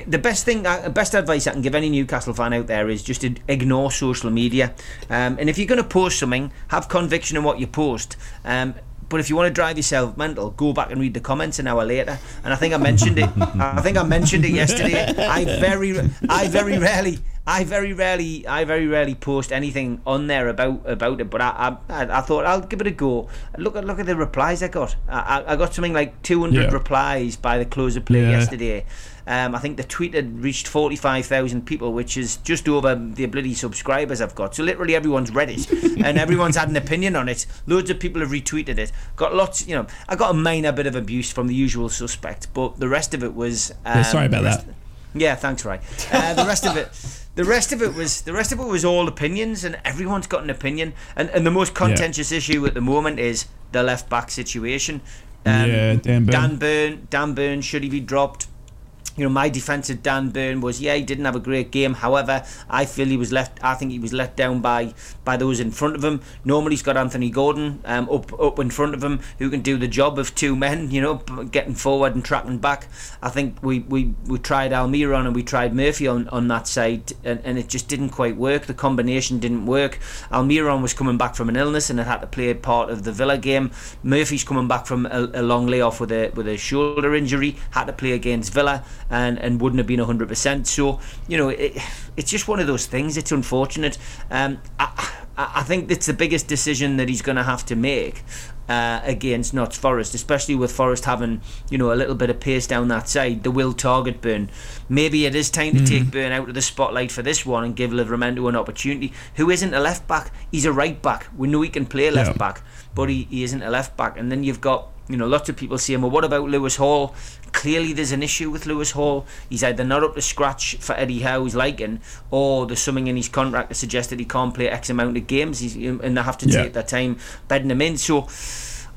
the best thing uh, best advice I can give any Newcastle fan out there is just to ignore social media um, and if you're going to post something have conviction in what you post um, but if you want to drive yourself mental, go back and read the comments an hour later. And I think I mentioned it. I think I mentioned it yesterday. I very, I very rarely, I very rarely, I very rarely post anything on there about about it. But I, I, I thought I'll give it a go. Look at look at the replies I got. I, I- got something like 200 Yeah. replies by the close of play Yeah. yesterday. Um, I think the tweet had reached 45,000 people, which is just over the bloody subscribers I've got. So literally everyone's read it and everyone's had an opinion on it. Loads of people have retweeted it. Got lots, you know, I got a minor bit of abuse from the usual suspect, but the rest of it was. Um, Yeah, sorry about rest- that. Yeah, thanks, Ray. Uh, the rest of it. The rest of it was the rest of it was all opinions, and everyone's got an opinion. And and the most contentious issue at the moment is the left back situation. Um, Yeah, Dan Burn. Dan Burn. Dan Burn. Should he be dropped? You know, my defence of Dan Burn was yeah, he didn't have a great game. However, I feel he was left. I think he was let down by by those in front of him. Normally, he's got Anthony Gordon um, up up in front of him who can do the job of two men. You know, getting forward and tracking back. I think we we, we tried Almiron and we tried Murphy on, on that side, and, and it just didn't quite work. The combination didn't work. Almiron was coming back from an illness and had had to play part of the Villa game. Murphy's coming back from a, a long layoff with a with a shoulder injury, had to play against Villa and, and wouldn't have been 100%. So, you know, it, it's just one of those things. It's unfortunate. Um, I, I think it's the biggest decision that he's going to have to make uh, against Notts Forest, especially with Forest having, you know, a little bit of pace down that side. They will target Burn. Maybe it is time to take Burn out of the spotlight for this one and give Livramento an opportunity. Who isn't a left back? He's a right back. We know he can play left Yeah. back, but he, he isn't a left back. And then you've got you know, lots of people saying, well, what about Lewis Hall? Clearly, there's an issue with Lewis Hall. He's either not up to scratch for Eddie Howe's liking, or there's something in his contract that suggests that he can't play X amount of games, He's, um, and they have to Yeah. take their time bedding him in. So,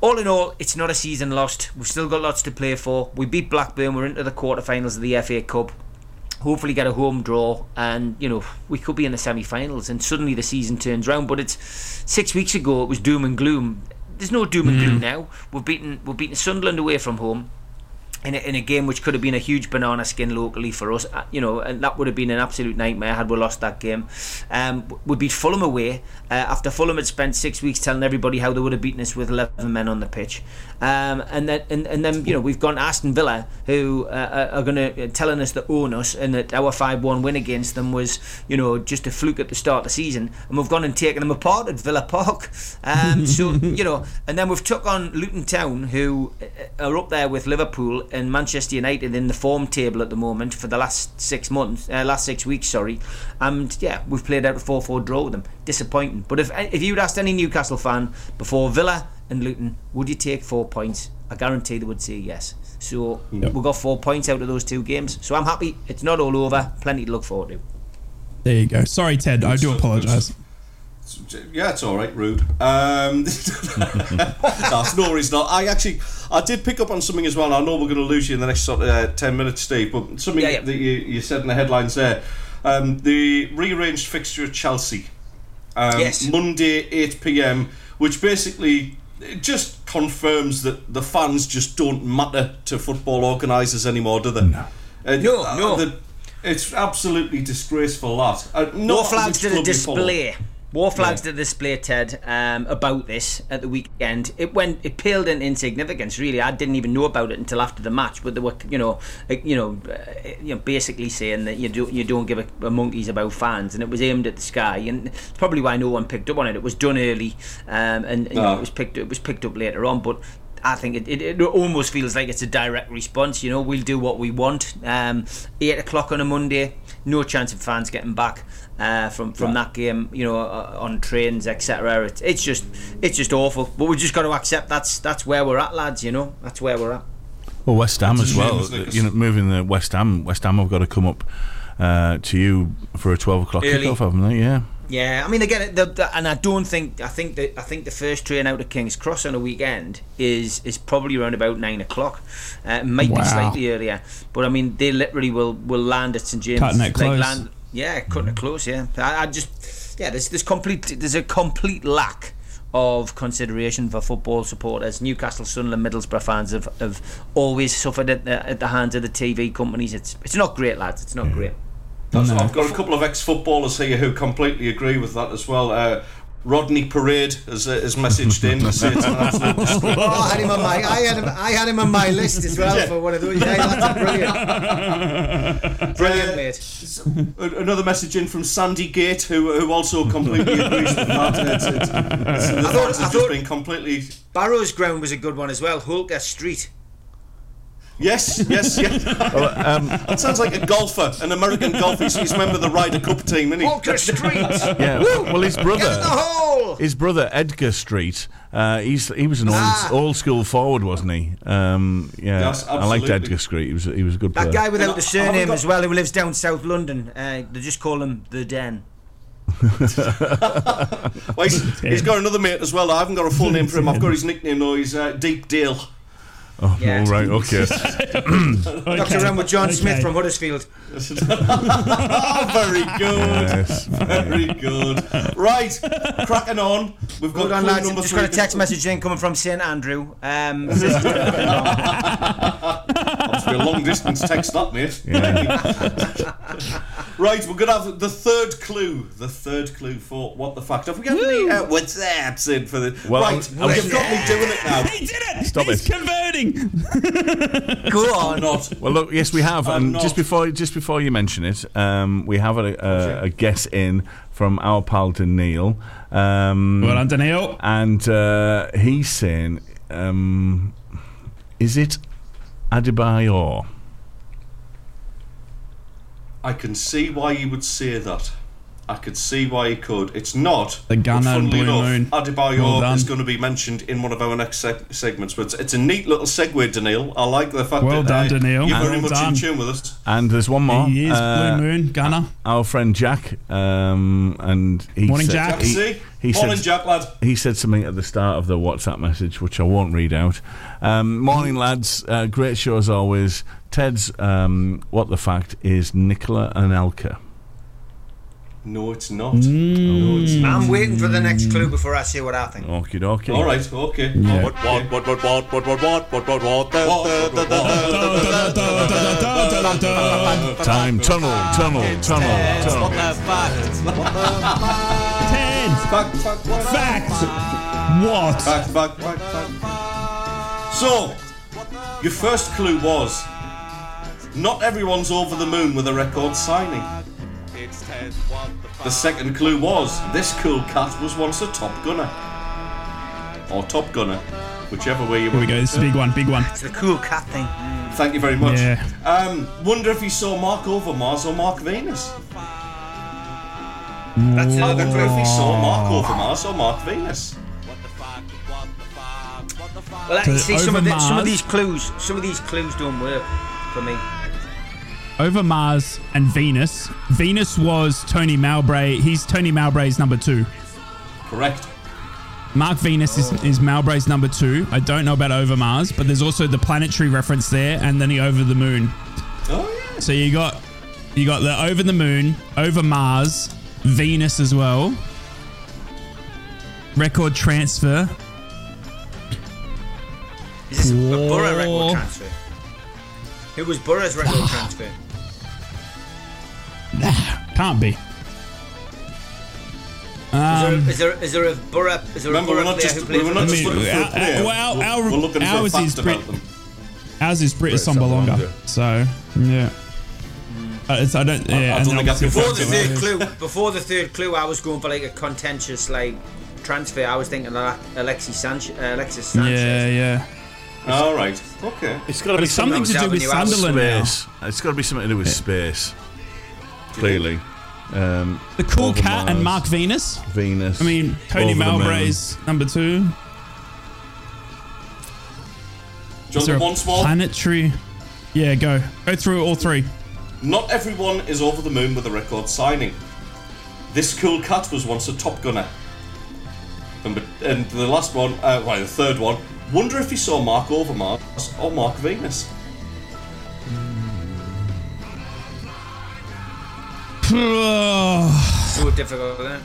all in all, it's not a season lost. We've still got lots to play for. We beat Blackburn. We're into the quarterfinals of the FA Cup. hopefully get a home draw and you know we could be in the semi-finals and suddenly the season turns around but it's six weeks ago it was doom and gloom there's no doom and gloom hmm. now. We've beaten we've beaten Sunderland away from home in a, in a game which could have been a huge banana skin locally for us, uh, you know, and that would have been an absolute nightmare had we lost that game. Um, we beat Fulham away uh, after Fulham had spent six weeks telling everybody how they would have beaten us with 11 men on the pitch. Um, and then, and, and then, you know, we've gone to Aston Villa, who uh, are going to telling us to own us, and that our 5-1 win against them was, you know, just a fluke at the start of the season, and we've gone and taken them apart at Villa Park. Um, so, you know, and then we've took on Luton Town, who uh, are up there with Liverpool and Manchester United in the form table at the moment for the last six months, uh, last six weeks, sorry. And yeah, we've played out a 4-4 draw with them. Disappointing. But if if you'd asked any Newcastle fan before Villa and Luton, would you take four points? I guarantee they would say yes. So Yep. we got four points out of those two games. So I'm happy. It's not all over. Plenty to look forward to. There you go. Sorry, Ted. I do apologise. Yeah, it's all right. Rude. Um, no, it's no, it's not. I actually, I did pick up on something as well. I know we're going to lose you in the next sort of uh, ten minutes, Steve. But something Yeah, yeah. that you, you said in the headlines there, um, the rearranged fixture at Chelsea, um, Yes. Monday eight pm, which basically it just confirms that the fans just don't matter to football organisers anymore, do they? No, uh, No, uh, no. the- it's absolutely disgraceful. That uh, War not flags which did a club you display. Wor Flags did a display, Ted, um, about this at the weekend. It went, it paled in insignificance. Really, I didn't even know about it until after the match. But they were, you know, you know, uh, you know, basically saying that you do, you don't give a, a monkeys about fans, and it was aimed at the sky. And it's probably why no one picked up on it. It was done early, um, and know, Ah. it was picked, it was picked up later on. But I think it, it, it almost feels like it's a direct response. You know, we'll do what we want. Um, eight o'clock on a Monday, no chance of fans getting back uh, from from that game. You know, uh, on trains, etc. It's it's just it's just awful. But we've just got to accept that's that's where we're at, lads. You know, that's where we're at. Well, West Ham as well. isn't? You know, moving the West Ham. West Ham have got to come up uh, to you for a twelve o'clock Early. kickoff, haven't they? Yeah. Yeah, I mean, again, the, the, and I don't think I think that I think the first train out of King's Cross on a weekend is is probably around about nine o'clock. Uh, it might Wow. be slightly earlier, but I mean, they literally will will land at St James. Cutting it close. land, yeah, cutting it close. Yeah, I, I just yeah, there's there's complete there's a complete lack of consideration for football supporters. Newcastle, Sunderland, Middlesbrough fans have, have always suffered at the, at the hands of the TV companies. It's it's not great, lads. It's not great. That's- No. I've got a couple of ex-footballers here who completely agree with that as well. Uh, Rodney Parade has, uh, has messaged in to say it's an absolute disgrace. Oh, I had him on my I had him I had him on my list as well for one of those. Yeah, that's brilliant. Brilliant, mate. A- Another message in from Sandy Gate, who who also completely agrees with that. It's, it's, it's, the thought- I have just thought- been completely. Barrows Ground was a good one as well. Holker Street. Yes, yes, yes. um, that sounds like a golfer, an American golfer. He's, he's a member of the Ryder Cup team, isn't he? Holker Street. Yeah. well, his Get in the brother, hole. his brother Edgar Street. Uh, he's he was an old Ah. old school forward, wasn't he? Um, yeah. Yes, I liked. Edgar Street. He was he was a good player. That guy without And the I- I haven't surname got- as well, who lives down South London. Uh, they just call him the Den. Well, he's, he's got another mate as well. I haven't got a full name for him. I've got his nickname though. He's uh, Deepdale. Oh, Yeah. all right. Okay. Doctor around with John Okay. Smith from Huddersfield. Oh, very good. yes. Very good. Right, cracking on. We've got Hold on, lads. number Just three. got a text message in coming from St Andrew. Um, Must be a long distance text, that mate. right, we're gonna have the third clue. The third clue for what the fact. Have we got any uh, what's that in for the Well, right? You've got me doing it now. He did it! Stop He's it. converting! go on. Not. Well, look. Yes, we have. I'm And not. just before just before you mention it, um, we have a, a, a guess in from our pal to Neil. Um, Well done, Daniil. and uh, he's saying, um, "Is it Adebayor?" I can see why you would say that. I could see why he could. It's not. The but Gunner and funnily Blue enough, Moon. Adebayor Well is going to be mentioned in one of our next seg- segments. But it's, it's a neat little segue, Daniil. I like the fact Well that done, uh, you're very Well much done. in tune with us. And there's one more. He is Uh, Blue Moon Gunner. Our friend Jack, um, and he Morning, said, Jack. Jack, He, he Morning, said, Jack, lad. he said something at the start of the WhatsApp message, which I won't read out. Um, morning, lads. Uh, great show as always. Ted's um, what the fact is Nicolas Anelka. No, it's not. Mm. No, it's not. I'm waiting for the next clue before I say what I think. Okie dokie. All right, okay. Yeah. What, what, what, what, what, what, what, what, what, what, what, da, da, da, da, da, da. Time. Tunnel. Tunnel. Tunnel. Tunnel. Ted. Fact, fact, what? Fact. What? Fact, fact, fact, fact. So, your first clue was not everyone's over the moon with a record signing. The second clue was this cool cat was once a top gunner. Or top gunner, whichever way you Here we go. This is a big one. Big one. It's the cool cat thing. Thank you very much. Yeah. Um, wonder if he saw Marc Overmars or Mark Venus. That's I another wonder if he saw Marc Overmars or Mark Venus. Well, you To see, some of, over the, some of these clues, some of these clues don't work for me. Over Mars and Venus. Venus was Tony Mowbray. He's Tony Mowbray's number two. Correct. Mark Venus is, is Mowbray's number two. I don't know about Over Mars, but there's also the planetary reference there, and then the Over the Moon. Oh yeah. So you got you got the Over the Moon, Over Mars, Venus as well. Record transfer. Is this a Boro record transfer? Who was Boro's record transfer? Can't be. Um, Is there, is there is there a Boro is there Remember, a we're Boro not player just who we're not just looking for a our- player. well, we're, our- we're looking for a ours fact is about pretty- them. ours is British Britt Assombalonga. Assombalonga. So yeah. Uh, it's, I don't. Yeah, I and don't think I can obviously- Before the third clue, before the third clue, I was going for like a contentious like transfer. I was thinking Ale- Alexis Sanchez. Uh, Alexis Sanchez. Yeah, yeah. All right. Okay. It's got to be it's something to do with Alvin Newhouse. Sunderland now. space. It's got to be something to do with space. Clearly, um, The cool Over cat and Mark Venus. Venus. I mean, Tony Over the Moon. Mowbray's number two. Do you Is there a one small? planetary? Yeah, go. Go through all three. Not everyone is over the moon with a record signing. This cool cat was once a top gunner. Number, and the last one, uh, well, the third one. Wonder if he saw Marc Overmars or Mark Venus. So difficult, isn't it?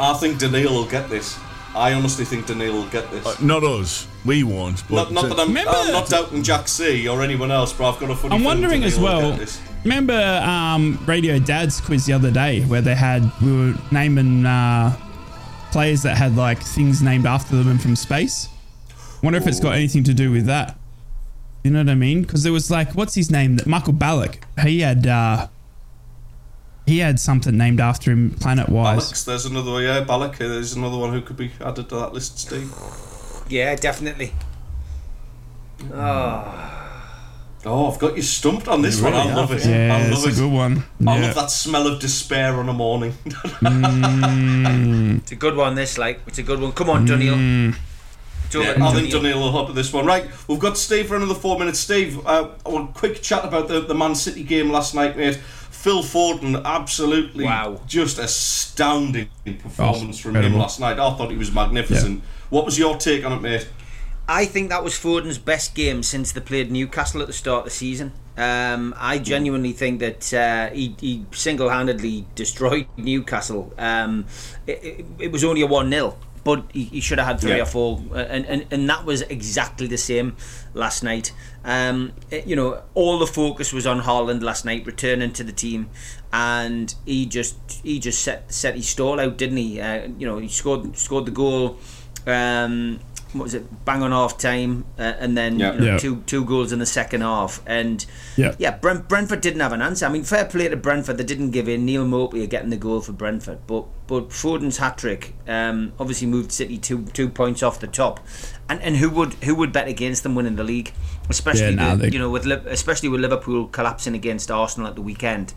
I think Daniil will get this. I honestly think Daniil will get this. Uh, not us. We won't. But not, not that I'm, Remember- I'm not doubting Jack C or anyone else, but I've got a funny I'm wondering as well. Remember um, Radio Dad's quiz the other day where they had we were naming uh, players that had like things named after them and from space. Wonder if it's got anything to do with that. You know what I mean? Because there was like, what's his name? That Michael Ballack. He had uh, he had something named after him planet wise. Alex, there's another one. Yeah, Ballack. There's another one who could be added to that list, Steve. Yeah, definitely. Ah. Oh, I've got you stumped on this You one. really I love it. Yeah, I it's love a good one. I Yeah. love that smell of despair on a morning. Mm. It's a good one. This like it's a good one. Come on, Daniil. Mm. It's over Yeah, I think Daniil. Daniel will hop at this one. Right, we've got Steve for another four minutes. Steve, uh, a quick chat about the, the Man City game last night, mate. Phil Foden, absolutely Wow. just astounding performance Oh, from him last night. I thought he was magnificent. What was your take on it, mate? I think that was Foden's best game since they played Newcastle at the start of the season. Um, I genuinely think that uh, he, he single-handedly destroyed Newcastle. Um, it, it, it was only a one 0 but he, he should have had three Yeah. or four, uh, and, and and that was exactly the same last night. Um, it- you know, all the focus was on Haaland last night, returning to the team, and he just he just set set his stall out, didn't he? Uh, you know, he scored scored the goal. Um, what was it? Bang on half time, uh, and then Yeah. you know, Yeah. two two goals in the second half, and Yeah. yeah, Brent, Brentford didn't have an answer. I mean, fair play to Brentford; they didn't give in. Neal Maupay getting the goal for Brentford, but but Foden's hat trick um, obviously moved City two two points off the top, and and who would who would bet against them winning the league, especially Yeah, nah, the, they- you know with especially with Liverpool collapsing against Arsenal at the weekend.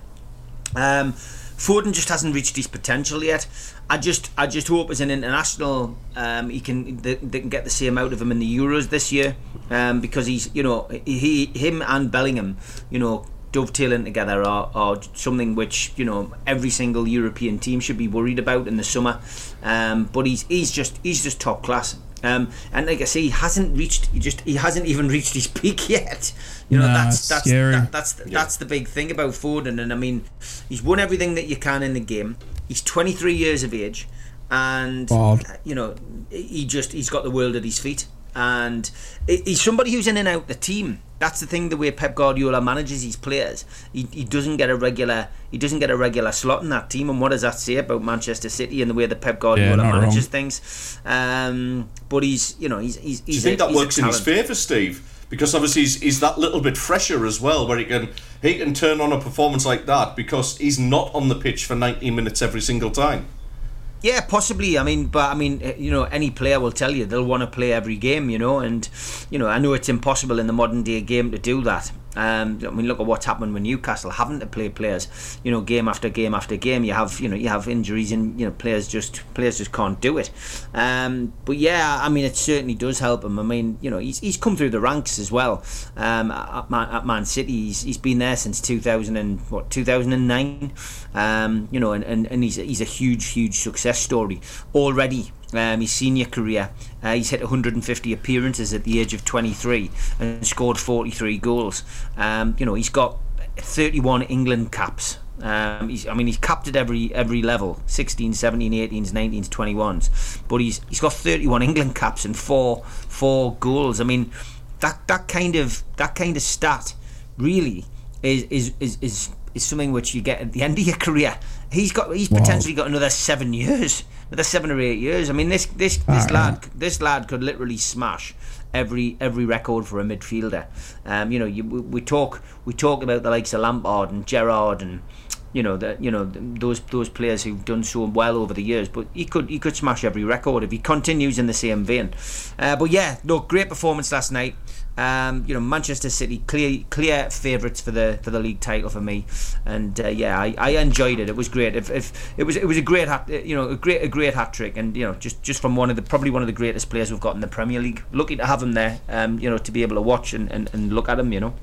Um, Foden just hasn't reached his potential yet. I just I just hope as an international um, he can they, they can get the same out of him in the Euros this year um, because he's you know he him and Bellingham you know dovetailing together are, are something which you know every single European team should be worried about in the summer. Um, but he's he's just he's just top class. Um, and like I say, he hasn't reached. He just he hasn't even reached his peak yet. You know Nah, that's that's that, that's that's the big thing about Foden. And I mean, he's won everything that you can in the game. He's 23 years of age, and Wild. you know he just he's got the world at his feet. And he's somebody who's in and out the team. That's the thing. The way Pep Guardiola manages his players, he, he doesn't get a regular he doesn't get a regular slot in that team. And what does that say about Manchester City and the way that Pep Guardiola not wrong. manages things? Um, but he's you know he's he's, Do you think a, that works in his favour, Steve? Because obviously he's, he's that little bit fresher as well, where he can he can turn on a performance like that because he's not on the pitch for 90 minutes every single time. Yeah, possibly. I mean, but I mean, eh, you know, any player will tell you they'll want to play every game, you know, and you know, I know it's impossible in the modern day game to do that. Um, I mean, look at what's happened with Newcastle having to play players, you know, game after game after game. You have, you know, you have injuries and you know, players just players just can't do it. Um, but yeah, I mean, it certainly does help him. I mean, you know, he's, he's come through the ranks as well. Um, at, Man, at Man City, he's, he's been there since 2000 and what 2009. Um, you know, and, and, and he's he's a huge huge success story already. Um, his senior career, uh, he's hit 150 appearances at the age of 23 and scored 43 goals. Um, you know, he's got 31 England caps. Um, he's, I mean, he's capped at every every level 16, 17, 18s, 19s, 21s. But he's he's got 31 England caps and four four goals. I mean, that that kind of that kind of stat really is is is. is is something which you get at the end of your career. He's got he's potentially got another seven years, another seven or eight years. I mean, this this this lad this lad could literally smash every every record for a midfielder. Um, you know, you, we, we talk we talk about the likes of Lampard and Gerrard and you know that you know those those players who've done so well over the years. But he could he could smash every record if he continues in the same vein. Uh, but yeah, look, great performance last night. Um, you know, Manchester City clear clear favourites for the for the league title for me, and uh, yeah, I, I enjoyed it. It was great. If, if it was it was a great hat, you know a great a great hat trick, and you know just just from one of the probably one of the greatest players we've got in the Premier League. Lucky to have him there. Um, you know to be able to watch and, and, and look at him. You know.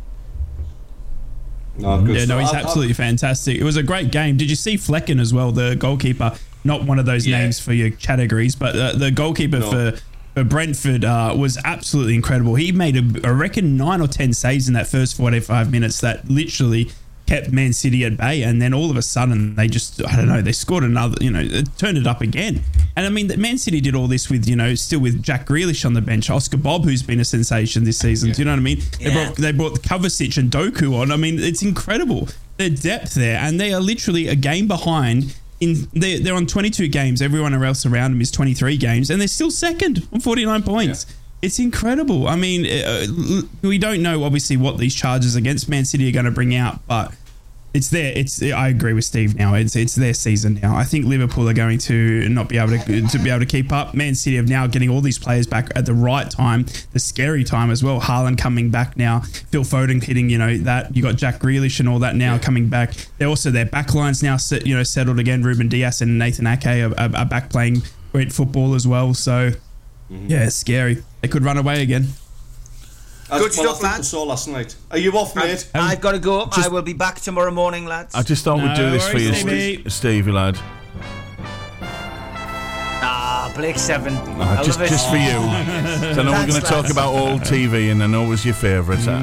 No, Yeah, no, he's I- I- absolutely fantastic. It was a great game. Did you see Flekken as well, the goalkeeper? Not one of those Yeah. names for your categories, but uh, the goalkeeper No. for for Brentford uh, was absolutely incredible. He made, a, I reckon, nine or ten saves in that first forty-five minutes. That literally kept Man City at bay, and then all of a sudden they just, I don't know, they scored another. You know, turned it up again. And I mean, that Man City did all this with, you know, still with Jack Grealish on the bench, Oscar Bobb, who's been a sensation this season. Do you know what I mean? They brought they brought Kovacic and Doku on. I mean, it's incredible their depth there, and they are literally a game behind. In they're, they're on 22 games. Everyone else around them is 23 games, and they're still second on 49 points. It's incredible. I mean, uh, we don't know obviously what these charges against Man City are going to bring out, but it's there. It's I agree with Steve now. It's it's their season now. I think Liverpool are going to not be able to to be able to keep up. Man City are now getting all these players back at the right time, the scary time as well. Haaland coming back now. Phil Foden hitting you know that. You got Jack Grealish and all that now coming back. They're also their backlines now set, you know settled again. Ruben Dias and Nathan Ake are, are, are back playing great football as well. So mm-hmm. yeah, it's scary. They could run away again. As- Good well, stuff, I lads. saw last night. Are you off, mate? I've, I've got to go. I will be back tomorrow morning, lads. I just thought we'd do this for you, worries, Steve, Stevie. Stevie lad. ah, Blake Seven. I just, love it. just for you. So I know we're going to talk about old TV, and I know it was your favourite. Oh,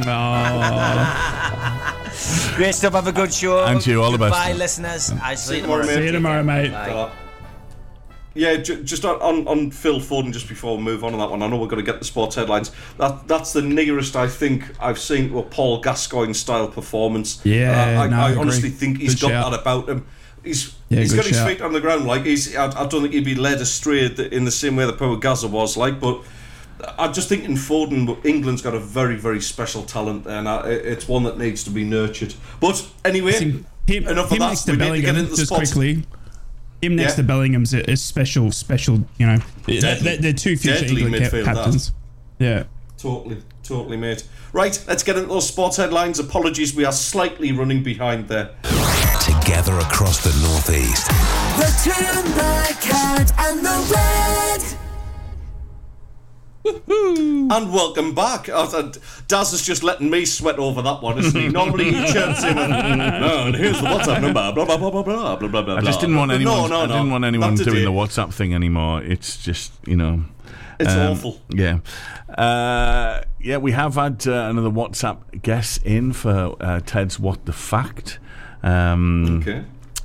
Great stuff. Have a good show. And you, all the best. Bye, listeners. I see you tomorrow, tomorrow. mate. see you tomorrow, mate. Bye. Uh, yeah, just on, on, Phil Foden, just before we move on on that one, I know we're going to get the sports headlines. That That's the nearest I think I've seen to a Paul Gascoigne style performance. Yeah, Uh, I, no, I I honestly think he's Good got shout. that about him. He's Yeah, he's got his feet on the ground. Like he's, I, I don't think he'd be led astray in the same way that Paul Gazza was. Like, but I just think in Foden, England's got a very very special talent, and I, it's one that needs to be nurtured. But anyway, Him, enough of that. we need to get into the just sports. quickly. Him next Yeah. to Bellingham's a, a special, special. You know, they're, Deadly. they're two future Deadly England ca- midfield, that. captains. Yeah. Totally, totally, mate. Right, let's get into those sports headlines. Apologies, we are slightly running behind there. together across the Northeast. The two cat and the red. And welcome back. Oh, uh, Daz is just letting me sweat over that one, isn't he? Normally he chips in and, no, and here's the WhatsApp number, blah, blah, blah, blah, blah, blah, blah, I just didn't want anyone, no, no, I didn't no. want anyone doing the WhatsApp thing anymore. It's just, you know... It's um, awful. Yeah. Uh, yeah, we have had uh, another WhatsApp guest in for uh, Ted's What the Fact. Um, okay.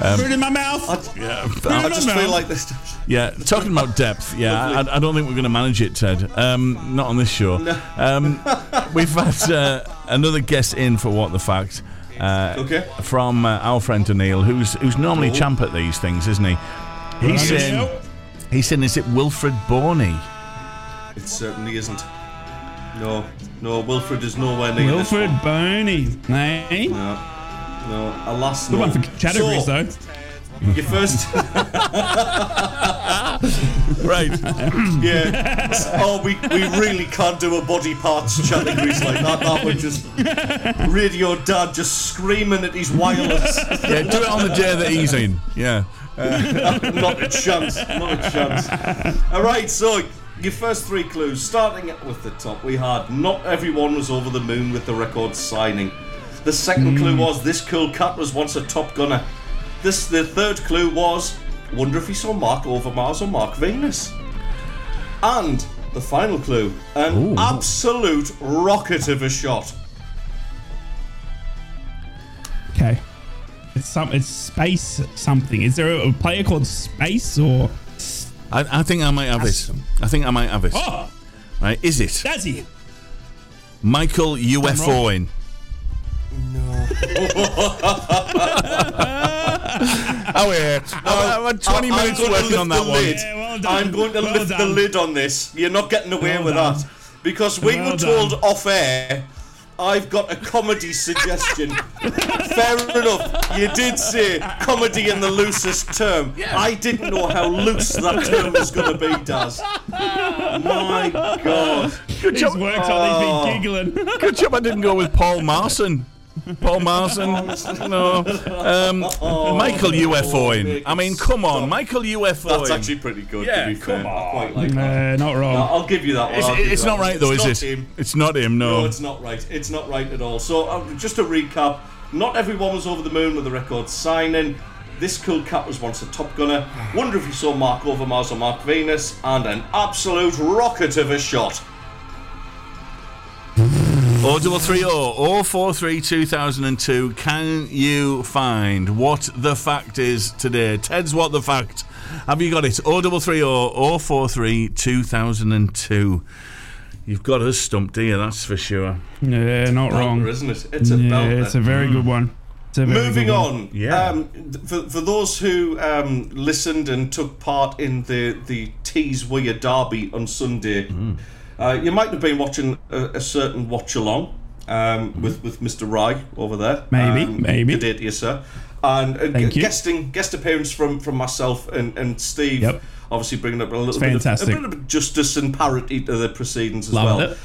add more Ba- depth. ba- ba- Food in my mouth. Yeah, I just feel like this. yeah. Talking about depth, yeah, I, I don't think we're going to manage it, Ted. Um, not on this show. Um, we've had uh, another guest in for what the fact. Uh, Okay. From uh, our friend Daniil, who's who's normally Oh. champ at these things, isn't he? He's saying, he's saying, is it Wilfried Bony? It certainly isn't. No, no, Wilfred is nowhere near this Wilfred one. Bony. Hey. No, no, alas, Good no. one for categories, so, though. Your first, Right. yeah. Oh, we, we really can't do a body parts categories like that. That would just radio dad just screaming at his wireless. yeah, do it on the day that he's in. Yeah. Uh, not a chance. Not a chance. All right, so your first three clues, starting with the top, we had not everyone was over the moon with the record signing. The second clue hmm. was this cool cat was once a top gunner. This the third clue was wonder if he saw Marc Overmars or Mark Venus. And the final clue, an absolute rocket of a shot. Okay. It's some. It's space something. Is there a, a player called Space or? I, I think I might have it. I think I might have it. Oh, Right. Is it Dazzy. Michael UFOing? Oh yeah. I've had 20 I- I'm minutes gonna working lift on that the one. lid. Yeah, well done. I'm going to Well lift the lid on this. You're not getting away Well with done. that. Because we Well were told done. off air, I've got a comedy suggestion. Fair enough. You did say comedy in the loosest term. I didn't know how loose that term was going to be, Daz. My God. Good He's job. worked on. He's been giggling. Good job I didn't go with Paul Marson. Paul Marson. No. Um, Michael UFOing. I mean, come on. Michael UFOing. That's actually pretty good, Yeah, to be fair. come I quite like that. Uh, not No, wrong. I'll give you that one. It's, I'll give you it's that not one. right, though, It's is not it? him. It's not him, No, no. it's not right. It's not right at all. So, uh, just to recap, not everyone was over the moon with the record signing. This cool cat was once a top gunner. Wonder if you saw Marc Overmars or Mark Venus, and an absolute rocket of a shot. Or double three or or four three two thousand and two. Can you find what the fact is today? Ted's what the fact. Have you got it? Or double three or or four three two thousand and two. You've got us stumped here, that's for sure. Yeah, not wrong. Isn't it? It's a Yeah, belter. it's a very good one. It's a very Moving on. Yeah. Um, for, for those who um, listened and took part in the the Tees Wear Derby on Sunday, uh, you might have been watching a, a certain watch along um, with with Mr. Ry over there. Maybe, Um, maybe. Good day to you, sir. And uh, Thank you. guesting guest appearance from from myself and, and Steve. Yep. Obviously, bringing up a little bit of a bit of justice and parity to the proceedings as Loved well. it.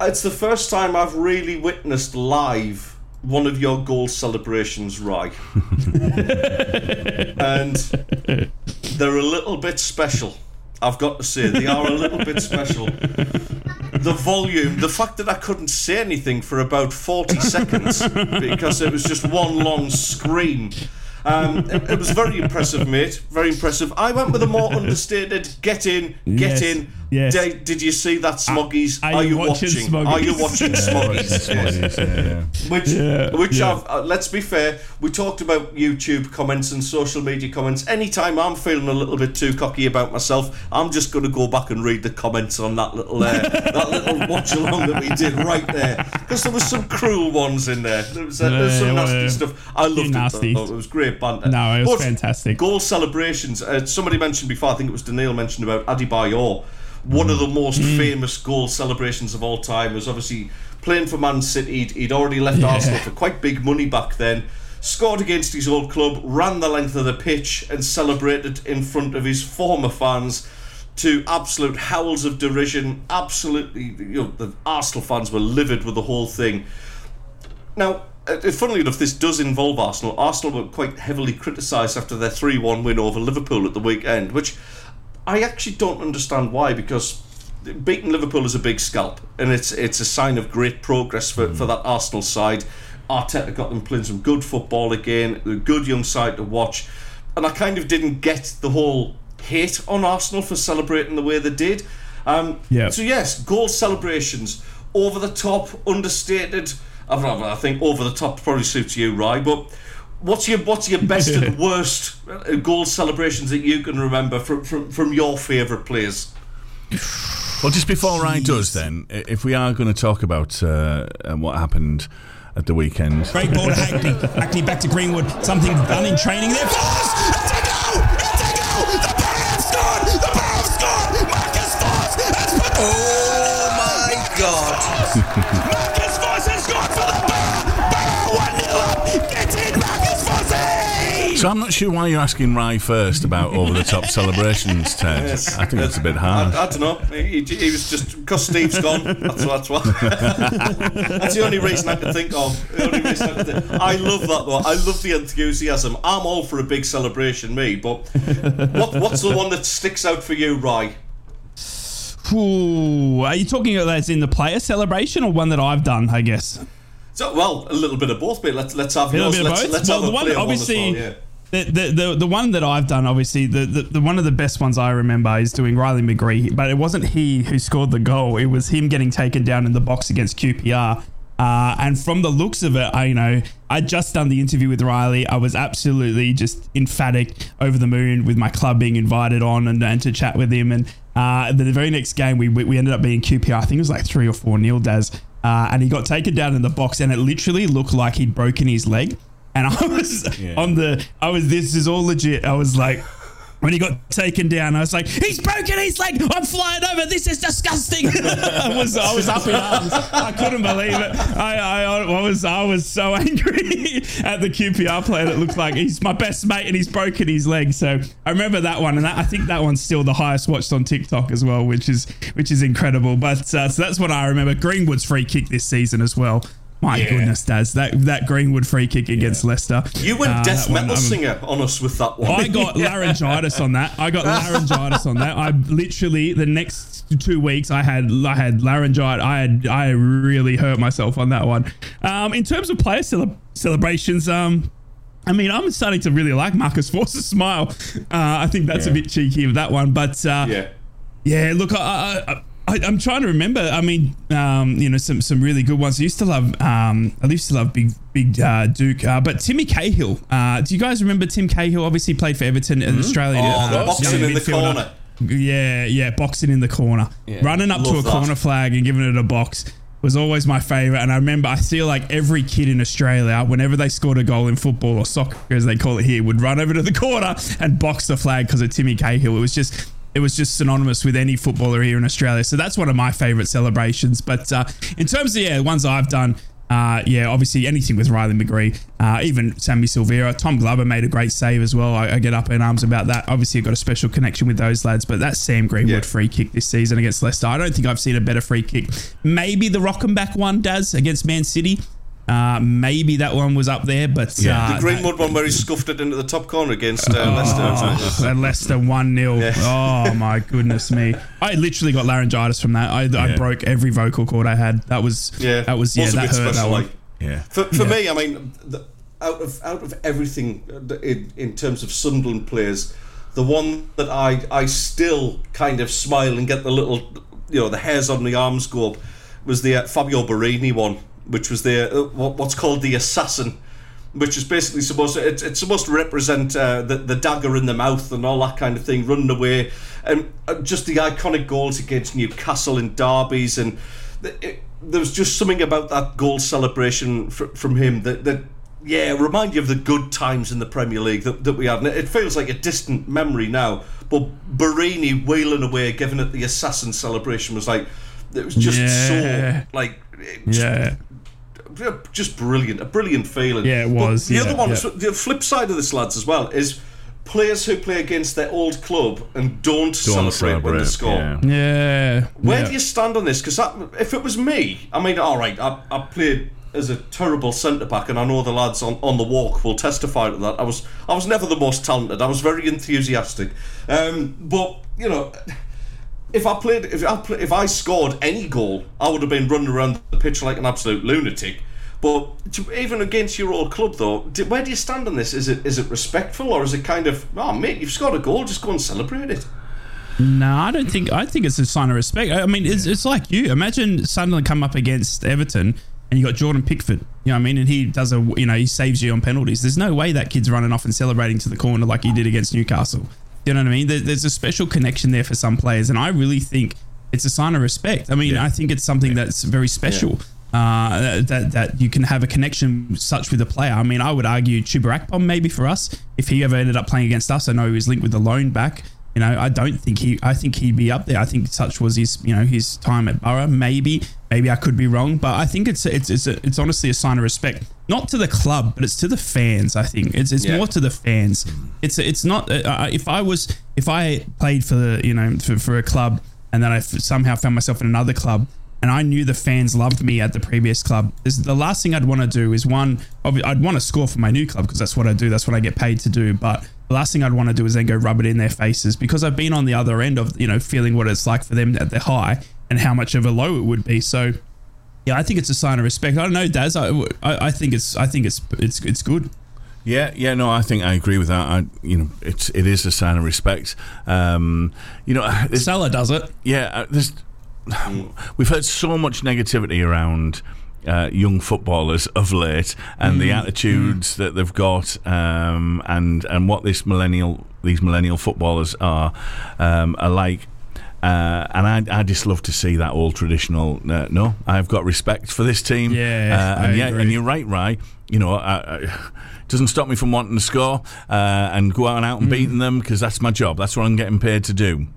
It's the first time I've really witnessed live one of your goal celebrations, Ry. and they're a little bit special. I've got to say, they are a little bit special. The volume, the fact that I couldn't say anything for about 40 seconds because it was just one long scream. Um, it, it was very impressive, mate. Very impressive. I went with a more understated get in, get Yes. in, Yes. Did, did you see that Smoggies? are you watching Smoggies? Are you watching Smoggies? Yes. Yeah, yeah. Which, Yeah, which yeah. I've, uh, let's be fair, we talked about YouTube comments and social media comments. Anytime I'm feeling a little bit too cocky about myself, I'm just going to go back and read the comments on that little uh, that little watch along that we did right there, because there was some cruel ones in there. There was, uh, there was some Yeah, nasty well, stuff. I loved it. nasty. Though. It was great banter. No, it was But fantastic. Goal celebrations. Uh, somebody mentioned before. I think it was Daniil mentioned about Adebayor. One of the most Mm. famous goal celebrations of all time was obviously playing for Man City. He'd, he'd already left Yeah. Arsenal for quite big money back then. Scored against his old club, ran the length of the pitch, and celebrated in front of his former fans to absolute howls of derision. Absolutely, you know, the Arsenal fans were livid with the whole thing. Now, uh, funnily enough, this does involve Arsenal. Arsenal were quite heavily criticised after their 3 1 win over Liverpool at the weekend, which I actually don't understand why, because beating Liverpool is a big scalp, and it's it's a sign of great progress for, for that Arsenal side. Arteta got them playing some good football again, a good young side to watch, and I kind of didn't get the whole hate on Arsenal for celebrating the way they did. Um, Yeah. So yes, goal celebrations over the top, understated. I, don't know, I think over the top probably suits you, right? But what's your what's your best and worst uh, goal celebrations that you can remember from from, from your favourite players? Well, just before Ryan does, then, if we are going to talk about uh, uh, what happened at the weekend, Great ball to Hackney. Hackney back to Greenwood. Something done in training there. So I'm not sure why you're asking Ry first about over the top celebrations, Ted. I think that's a bit hard. I, I don't know. He, he was just because Steve's gone. That's that's why. that's the only reason I can think of. The only reason I, think. I love that though. I love the enthusiasm. I'm all for a big celebration, me. But what what's the one that sticks out for you, Ry? Ooh, are you talking about that's in the player celebration or one that I've done, I guess? So, well, a little bit of both, but let's let's have A little yours. bit of Let's, both. let's well, have the a one, player obviously, one well, yeah. The, the, the one that I've done, obviously, the, the, the one of the best ones I remember is doing Riley McGree, but it wasn't he who scored the goal. It was him getting taken down in the box against QPR. Uh, and from the looks of it, I you know I just done the interview with Riley. I was absolutely just emphatic, over the moon with my club being invited on and, and to chat with him. And uh, the very next game, we, we we ended up being QPR. I think it was like three or four nil, Daz. Uh, and he got taken down in the box, and it literally looked like he'd broken his leg. And I was on the, I was, this is all legit. I was like, when he got taken down, I was like, he's broken his leg. I'm flying over. This is disgusting. I was, I was up in arms. I couldn't believe it. I, I, I was, I was so angry at the QPR player that looked like he's my best mate and he's broken his leg. So I remember that one, and that, I think that one's still the highest watched on TikTok as well, which is, which is incredible. But uh, so that's what I remember. Greenwood's free kick this season as well. My Yeah. goodness, Daz, that that Greenwood free kick against Leicester. You went Uh, death that one, metal singer on us with that one. I got laryngitis on that. I got laryngitis on that. I literally the next two weeks I had I had laryngitis. I had I really hurt myself on that one. Um, in terms of player cele- celebrations, um. I mean, I'm starting to really like Marcus Forss's smile. Uh, I think that's a bit cheeky of that one, but uh, yeah. yeah, look, I, I, I, I'm trying to remember. I mean, um, you know, some some really good ones. I used to love, um, I used to love Big Big uh, Duke, uh, but Timmy Cahill. Uh, do you guys remember Tim Cahill? Obviously, played for Everton in Australia. Oh, the boxing in the corner. Yeah, yeah, boxing in the corner, running up to a that. corner flag and giving it a box was always my favorite. And I remember, I feel like every kid in Australia, whenever they scored a goal in football or soccer, as they call it here, would run over to the corner and box the flag because of Timmy Cahill. It was just. It was just synonymous with any footballer here in Australia. So that's one of my favourite celebrations. But uh, in terms of, yeah, ones I've done, uh, yeah, obviously anything with Riley McGree, uh, even Sammy Silvera, Tom Glover made a great save as well. I, I get up in arms about that. Obviously, I've got a special connection with those lads, but that Sam Greenwood Yeah. free kick this season against Leicester, I don't think I've seen a better free kick. Maybe the Rockenbach one does against Man City. Uh, maybe that one was up there, but Yeah. uh, The Greenwood one where he scuffed it into the top corner against uh, Leicester. Oh, and Leicester 1 0. Oh, my goodness me. I literally got laryngitis from that. I, I broke every vocal cord I had. That was, Yeah, that was, yeah, a that bit hurt that one. like. Yeah. For, for me, I mean, the, out of out of everything uh, in, in terms of Sunderland players, the one that I I still kind of smile and get the little, you know, the hairs on the arms go up, was the uh, Fabio Borini one, which was the uh, what's called the assassin. Which is basically supposed to it's, it's supposed to represent uh, the the dagger in the mouth and all that kind of thing, running away, and uh, just the iconic goals against Newcastle and derbies, and the, it, there was just something about that goal celebration fr- from him that that yeah, remind you of the good times in the Premier League that, that we had. And it feels like a distant memory now. But Borini wheeling away, giving it the assassin celebration was like, it was just Yeah. so, like, Yeah. Just brilliant. A brilliant feeling. Yeah, it But was, the yeah, other one, yeah. the flip side of this, lads, as well, is players who play against their old club and don't, Don't celebrate, when they score. yeah. Yeah. Where yeah. do you stand on this? Because if it was me, I mean, all right, I, I played as a terrible centre back, and I know the lads on, on the walk will testify to that. I was I was never the most talented. I was very enthusiastic, um, but you know. If I played, if I play, if I scored any goal, I would have been running around the pitch like an absolute lunatic. But to, even against your old club, though, where do you stand on this? Is it is it respectful or is it kind of, oh mate, you've scored a goal, just go and celebrate it? No, I don't think. I think it's a sign of respect. I mean, it's, it's like you. Imagine Sunderland come up against Everton, and you got Jordan Pickford. You know what I mean? And he does a. You know, he saves you on penalties. There's no way that kid's running off and celebrating to the corner like he did against Newcastle. You know what I mean? There, there's a special connection there for some players, and I really think it's a sign of respect. I mean, I think it's something that's very special. Uh, that that you can have a connection such with a player. I mean, I would argue Chuba Akpom maybe for us if he ever ended up playing against us. I know he was linked with the loan back. You know, I don't think he. I think he'd be up there. I think such was his. You know, his time at Boro. Maybe, maybe I could be wrong, but I think it's it's it's, a, it's honestly a sign of respect, not to the club, but it's to the fans. I think it's it's Yeah. more to the fans. It's it's not. Uh, if I was if I played for the you know for, for a club and then I f- somehow found myself in another club and I knew the fans loved me at the previous club. Is the last thing I'd want to do is one, I'd want to score for my new club because that's what I do. That's what I get paid to do. But the last thing I'd want to do is then go rub it in their faces because I've been on the other end of you know feeling what it's like for them at the high and how much of a low it would be. So. Yeah, I think it's a sign of respect. I don't know, Daz. I, I, I think it's I think it's it's it's good. Yeah, yeah, no, I think I agree with that. I, you know, it's it is a sign of respect. Um, you know, Salah does it. yeah, uh, there's we've heard so much negativity around uh, young footballers of late and the attitudes that they've got um, and and what this millennial these millennial footballers are um, are like. Uh, and I, I just love to see that old traditional. Uh, no, I've got respect for this team. Yeah, uh, and yeah, agree. and you're right, Ry. You know, I, I, doesn't stop me from wanting to score uh, and go out and out and beating them because that's my job. That's what I'm getting paid to do.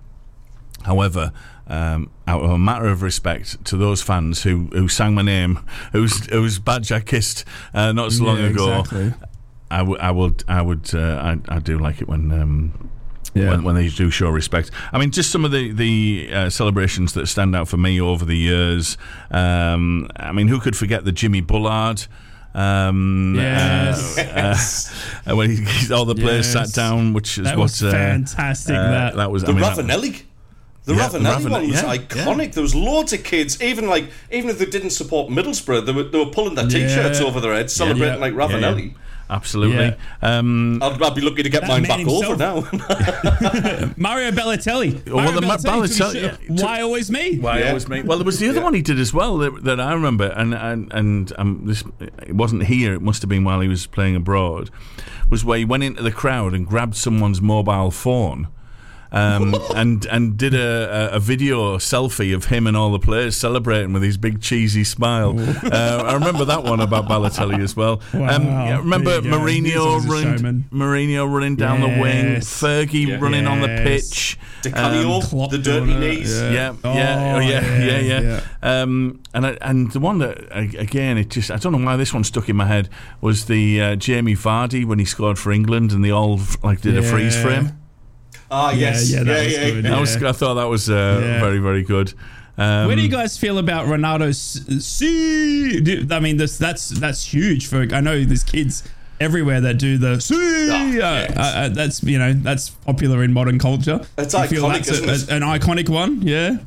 However, um, out of a matter of respect to those fans who, who sang my name, whose whose badge I kissed uh, not so long Yeah, ago, exactly. I would I would I would uh, I, I do like it when. Um, Yeah. When, when they do show respect, I mean, just some of the the uh, celebrations that stand out for me over the years. Um, I mean, who could forget the Jimmy Bullard? Um, Yes. uh, uh, when he, all the players Yes. sat down, which is That what was uh, fantastic, uh, that. was The I mean, that- Ravanelli. The Yeah, the Ravanelli Ravanelli, one was yeah, iconic. There was loads of kids, even like even if they didn't support Middlesbrough, they were, they were pulling their t-shirts Yeah. over their heads, celebrating yeah. like Yeah, yeah. Ravanelli. Absolutely. Um, I'd, I'd be lucky to get mine man back over himself. now. Mario Balotelli. Oh, well, the Ma- Balotelli took Balotelli, yeah, Why always me? Why Yeah. always me? Well, there was the other one he did as well that, that I remember, and and and um, this it wasn't here. It must have been while he was playing abroad. Was where he went into the crowd and grabbed someone's mobile phone. Um, and and did a, a, a video selfie of him and all the players celebrating with his big cheesy smile. Uh, I remember that one about Balotelli as well. Um, yeah, remember There. Mourinho He's always a running. Mourinho running down the wing, Yes. Fergie running on the pitch. Di Canio, Klopp the dirty knees. yeah. Yeah, Oh, yeah, oh, yeah, yeah, yeah, yeah. Um, and I, and the one that again, it just I don't know why this one stuck in my head was the uh, Jamie Vardy when he scored for England and they all like did a freeze Yeah. frame. Ah, yes. yeah, Yeah, that yeah, was yeah. good, That was, I thought that was uh, Yeah. very very good. Um, Where do you guys feel about Ronaldo's see? I mean, this that's that's huge for. I know there's kids everywhere that do the see. Oh, uh, yes. uh, uh, that's you know that's popular in modern culture. It's You iconic, that's a- isn't it? a- an iconic one. Yeah.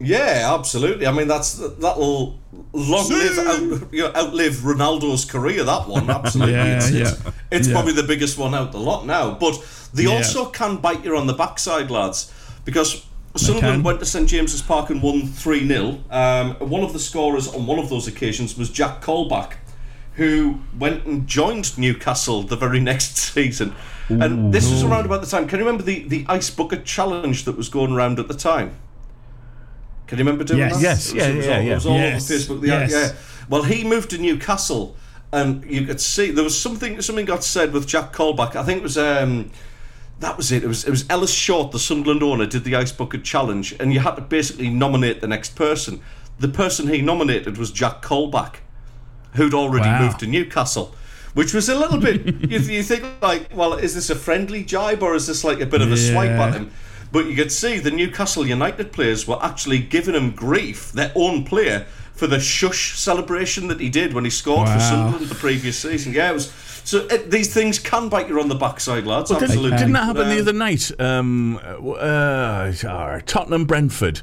Yeah, absolutely. I mean, that's that'll long live, out, you know, outlive Ronaldo's career. That one, absolutely. Yeah, it's, yeah. it's, it's Yeah. probably the biggest one out the lot now. But They Yeah. also can bite you on the backside, lads, because Sunderland went to St James's Park and won 3 0. Um, one of the scorers on one of those occasions was Jack Colback, who went and joined Newcastle the very next season. And this was around about the time. Can you remember the, the Ice Bucket Challenge that was going around at the time? Can you remember doing Yes. that? Yes, It was- yeah, it was yeah, all, yeah. It was all Yes, over Facebook. The, yes. Yeah. Well, he moved to Newcastle, and you could see there was something. Something got said with Jack Colback. I think it was. Um, that was it. It was it was Ellis Short, the Sunderland owner, did the Ice Bucket Challenge, and you had to basically nominate the next person. The person he nominated was Jack Colback, who'd already Wow. moved to Newcastle. Which was a little bit. you, you think like, well, is this a friendly jibe or is this like a bit of a swipe at him? But you could see the Newcastle United players were actually giving him grief, their own player, for the shush celebration that he did when he scored for Sunderland the previous season. Yeah, it was. So it, these things can bite you on the backside, lads. Didn't, absolutely. didn't that happen the Um, other night? Um, uh, uh, Tottenham Brentford.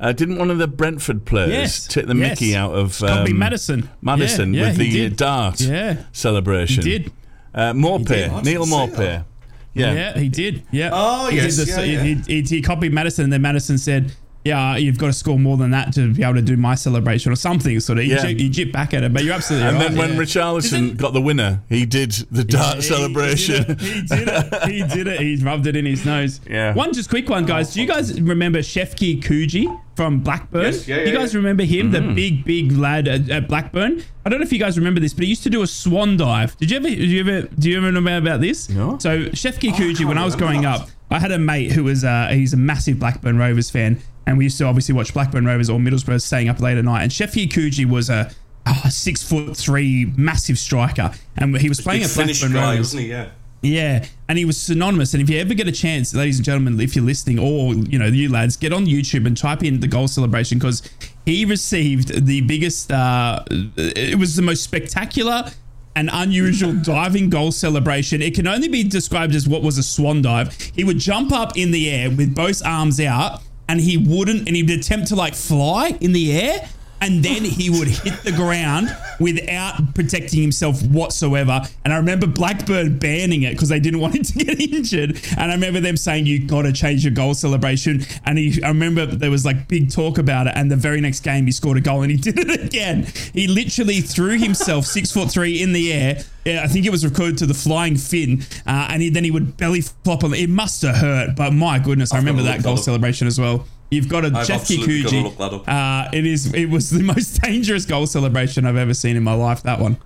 Uh, didn't one of the Brentford players Yes, take the yes. Mickey out of um, Maddison. Maddison Yeah, yeah, with the did. dart Yeah. celebration? He did. Uh, did. Maupay, Neal didn't Maupay. Yeah. Yeah, he did. Yeah. Oh, he yes, Did yeah, yeah. He, he, he copied Maddison, and then Maddison said, "Yeah, you've got to score more than that to be able to do my celebration or something." Sort of. He, Yeah. jip, he jipped back at it, but you're absolutely And right. then when yeah. Richarlison Isn't- got the winner, he did the dart He- celebration. He did it. He did it. He rubbed it in his nose. Yeah. One just quick one, guys. Do you guys remember Shefki Kuqi from Blackburn? Yes, yeah, you guys yeah. remember him, Mm-hmm. the big, big lad at, at Blackburn? I don't know if you guys remember this, but he used to do a swan dive. Did you ever? Did you ever? Do you ever know about this? No. So Shefki Kuqi, can't when I was growing that. up, I had a mate who was uh, he's a massive Blackburn Rovers fan, and we used to obviously watch Blackburn Rovers or Middlesbrough staying up late at night. And Shefki Kuqi was a oh, six foot three massive striker, and he was playing at Blackburn guy, Rovers. wasn't he? Yeah. Yeah, and he was synonymous. And if you ever get a chance, ladies and gentlemen, if you're listening, or you know, you lads, get on YouTube and type in the goal celebration because he received the biggest. Uh, it was the most spectacular and unusual diving goal celebration. It can only be described as what was a swan dive. He would jump up in the air with both arms out, and he wouldn't, and he'd attempt to like fly in the air. And then he would hit the ground without protecting himself whatsoever. And I remember Blackburn banning it because they didn't want him to get injured. And I remember them saying, You got to change your goal celebration. And he, I remember there was like big talk about it. And the very next game, he scored a goal and he did it again. He literally threw himself six foot three in the air. Yeah, I think it was recorded to the flying Finn. Uh, and he, then he would belly flop on it. Must have hurt. But my goodness, I remember that goal celebration as well. You've got a I've Shefki Kuqi. look that up. Uh, it is. It was the most dangerous goal celebration I've ever seen in my life. That one.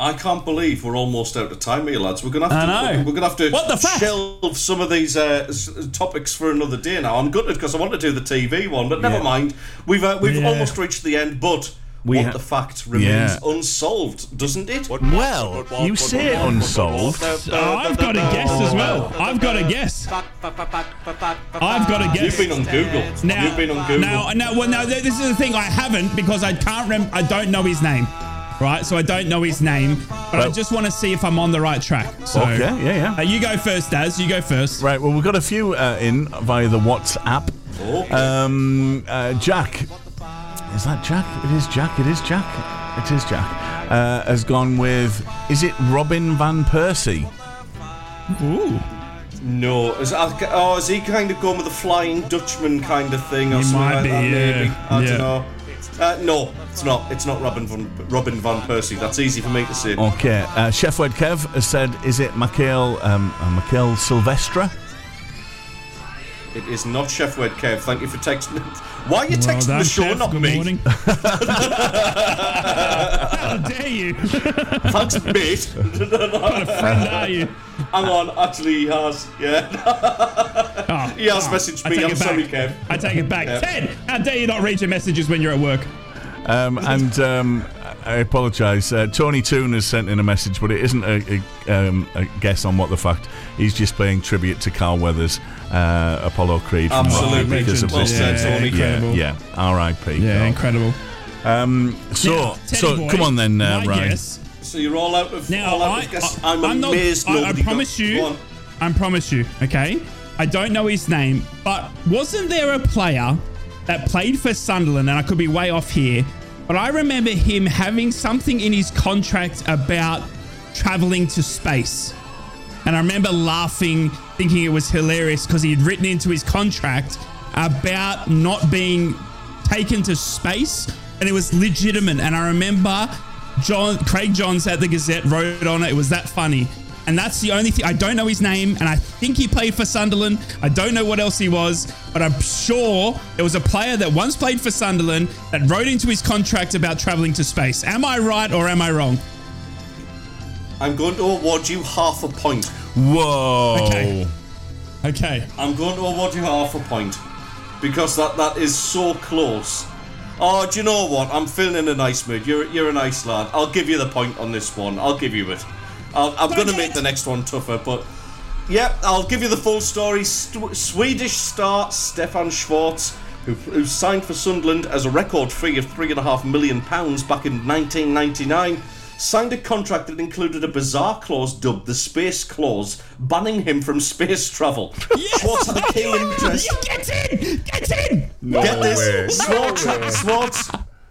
I can't believe we're almost out of time here, lads. We're gonna have I to. know. We're gonna have to What the fuck? shelve some of these uh, s- topics for another day. Now I'm gutted because I want to do the TV one, but never Yeah. mind. We've uh, we've Yeah. almost reached the end, but We what ha- the fact remains Yeah. unsolved, doesn't it? Well, you say unsolved. Oh, I've got a guess as well. I've got a guess. I've got a guess. You've been on Google. Now, You've been on Google. Now, now, well, now, this is the thing. I haven't because I can't rem- I don't know his name. Right, so I don't know his name, but I just want to see if I'm on the right track. So, Okay, yeah, yeah. Uh, you go first, Daz. You go first. Right, well, we've got a few uh, in via the WhatsApp. Okay. Um, uh, Jack, is that Jack? It is Jack. It is Jack. It is Jack. Uh, has gone with. Is it Robin van Persie? Ooh, No, is, oh, is he kind of going with the Flying Dutchman kind of thing or He something might like be, that? yeah, Maybe I yeah. don't know. Uh, no, it's not. It's not Robin van Robin van Persie. That's easy for me to say. Okay. Uh, Chef Wed Kev has said, is it Mikhail, um, uh, Mikhail Silvestre? It is not Chef Wed Kev. Thank you for texting. Why are you well texting done, the show, Chef. not Good me? morning. How dare you? Thanks, mate. what a friend are you? Hang on, actually, he has. Yeah, Oh, he has oh, messaged me. I'm sorry, Kev. I take it back. Yeah. Ted, how dare you not read your messages when you're at work? Um, and um, I apologise. Uh, Tony Toon has sent in a message, but it isn't a, a, um, a guess on what the fact. He's just paying tribute to Carl Weathers, uh, Apollo Creed Absolutely. Rocky because of Well this. said, yeah, Incredible. yeah. R.I.P. Yeah, Carl. incredible. Um, so, Now, so boy, come on then, uh, Ryan. guess- So you're all out of. Now, all out I, of guess. I, I'm, I'm not. amazed I, I promise got, you. I promise you. Okay. I don't know his name, but wasn't there a player that played for Sunderland? And I could be way off here, but I remember him having something in his contract about traveling to space. And I remember laughing, thinking it was hilarious because he had written into his contract about not being taken to space, and it was legitimate. And I remember John Craig Johns at the Gazette wrote on it. It was that funny. And that's the only thing. I don't know his name, and I think he played for Sunderland. I don't know what else he was, but I'm sure there was a player that once played for Sunderland that wrote into his contract about traveling to space. Am I right or am I wrong? I'm going to award you half a point. Whoa. Okay. Okay. I'm going to award you half a point because that that is so close. Oh, do you know what? I'm feeling in a nice mood. You're you're a nice lad. I'll give you the point on this one. I'll give you it. I'll, I'm going to make the next one tougher, but yeah, I'll give you the full story. St- Swedish star Stefan Schwarz, who, who signed for Sunderland as a record fee of three and a half million pounds back in 1999. Signed a contract that included a bizarre clause dubbed the Space Clause, banning him from space travel. Schwarz had a keen interest. Get in! Get in! Get way. this. Schwarz, Schwarz,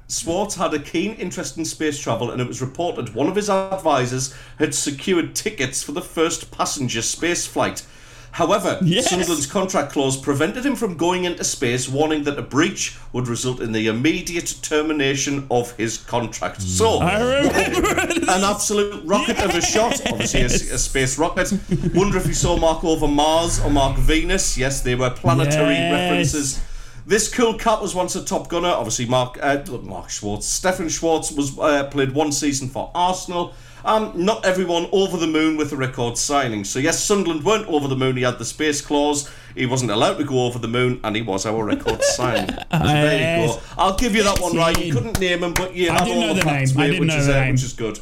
Schwarz had a keen interest in space travel, and it was reported one of his advisors had secured tickets for the first passenger space flight. However, Yes. Sunderland's contract clause prevented him from going into space, warning that a breach would result in the immediate termination of his contract. So, remember it. an absolute rocket of a shot. Obviously, a, a space rocket. Wonder if you saw Marc Overmars or Mark Venus. Yes, they were planetary Yes. references. This cool cat was once a top gunner. Obviously, Mark uh, Mark Schwarz. Stefan Schwarz was uh, played one season for Arsenal. Um, not everyone over the moon with the record signing. So yes, Sunderland weren't over the moon. He had the space clause. He wasn't allowed to go over the moon, and he was our record signing. So there you go. I'll give you that one right. You couldn't name him, but you I have didn't all know the the facts, name. I mate, didn't which know is the uh, name. which is good.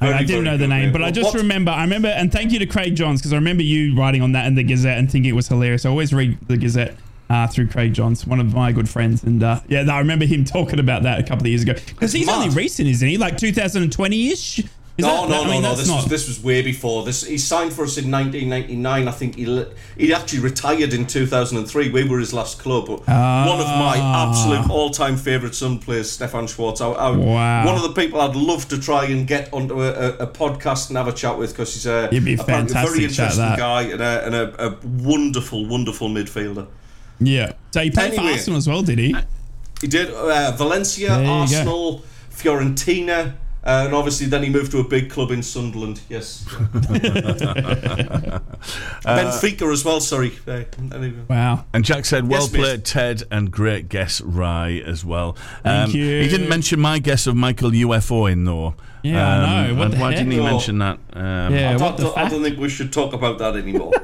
I, I didn't know the name, but I just What- remember. I remember, and thank you to Craig Johns because I remember you writing on that in the Gazette and thinking it was hilarious. I always read the Gazette uh, through Craig Johns, one of my good friends, and uh, yeah, I remember him talking about that a couple of years ago because he's mad. only recent, isn't he? Like 2020ish. Is No, that- no, I no, mean, no. This not- was this was way before. This he signed for us in 1999. I think he he actually retired in 2003. We were his last club. But One of my Ah. absolute all-time favourite Sun players, Stefan Schwarz. I, I, Wow. One of the people I'd love to try and get onto a, a, a podcast and have a chat with because he's a, be a very interesting guy and, a, and a, wonderful, wonderful midfielder. Yeah. So he played for Arsenal as well, did he? He did uh, Valencia, go. Arsenal, Fiorentina, uh, and obviously then he moved to a big club in Sunderland. Yes, Benfica as well. Sorry. Uh, anyway. Wow. And Jack said, "Well Yes, miss. played, Ted, and great guess, Ry, as well." Um, Thank you. He didn't mention my guess of Michael UFO in though. Yeah, I know. What and the why heck? didn't he No. mention that? Um, Yeah. I, what the don't, I don't think we should talk about that anymore.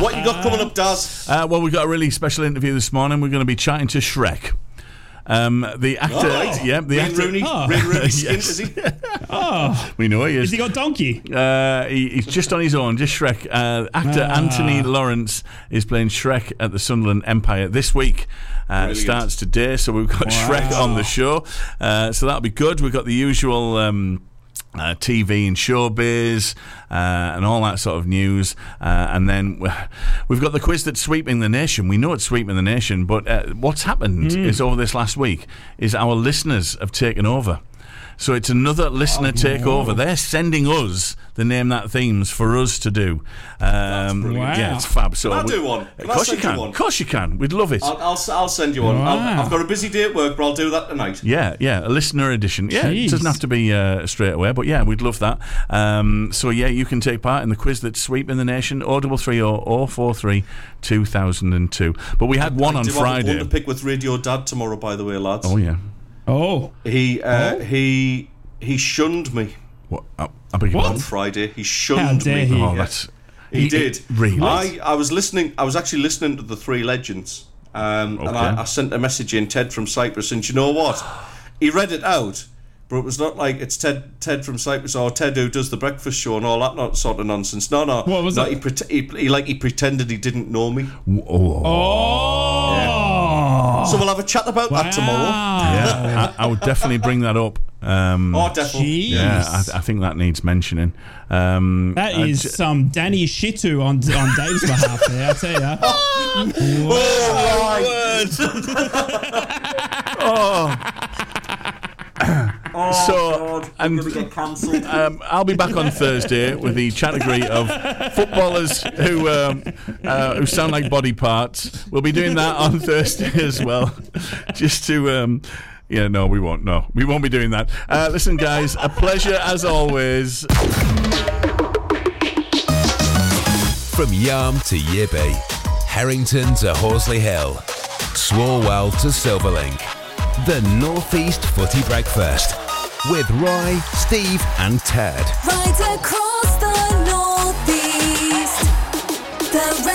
what you got coming up, Daz? Uh, well, we've got a really special interview this morning. We're going to be chatting to Shrek. Um, the actor, All right. yeah, the Wayne actor. Rooney, Oh. Wayne Rooney skint, Yes. is he? We know he Has is. he got donkey? Uh, he, he's just on his own, just Shrek. Uh, actor Ah. Anthony Lawrence is playing Shrek at the Sunderland Empire this week. Uh, it starts today, so we've got Shrek on the show. Uh, so that'll be good. We've got the usual. Um, uh, TV and showbiz uh, and all that sort of news, uh, and then we've got the quiz that's sweeping the nation. We know it's sweeping the nation, but uh, what's happened is over this last week is our listeners have taken over. So it's another listener takeover. They're sending us the name that themes for us to do. Um, brilliant. Yeah, it's fab. So Can I we- do one? Of Can I course you send you can. one? Of course you can. We'd love it. I'll, I'll, I'll send you one. I'll, Wow. I've got a busy day at work, but I'll do that tonight. Yeah, yeah, a listener edition. Yeah, it doesn't have to be uh, straight away, but yeah, we'd love that. Um, so yeah, you can take part in the quiz that's sweeping the nation. Audible three or four three two thousand and two. But we had one I on do have a Friday. to pick with Radio Dad tomorrow, by the way, lads. Oh yeah. Oh. He uh, he he shunned me What? I, I beg your What? on? Friday. He How shunned dare me. he? Oh, Yeah. that's He, did. really. I, I was listening. I was actually listening to the Three Legends, um, and I, I sent a message in Ted from Cyprus, and you know what? He read it out, but it was not like it's Ted Ted from Cyprus or Ted who does the breakfast show and all that not sort of nonsense. No, no. What was no, it? He, pret- he, he like he pretended he didn't know me. oh. Oh. So we'll have a chat about that tomorrow. Yeah, I, I would definitely bring that up. Um, Oh, definitely. Yeah, I, I think that needs mentioning. Um, That uh, j- some Danny Shittu on on Dave's behalf there, I tell you. Oh, so and We're gonna get cancelled. um, I'll be back on Thursday with the category of footballers who um, uh, who sound like body parts. We'll be doing that on Thursday as well, just to. Um, yeah, no, we won't. No, we won't be doing that. Uh, listen, guys, a pleasure as always. From Yarm to Yibby, Harrington to Horsley Hill, Swalwell to Silverlink. The Northeast Footy Breakfast with Roy, Steve, and Ted. Right across the northeast. The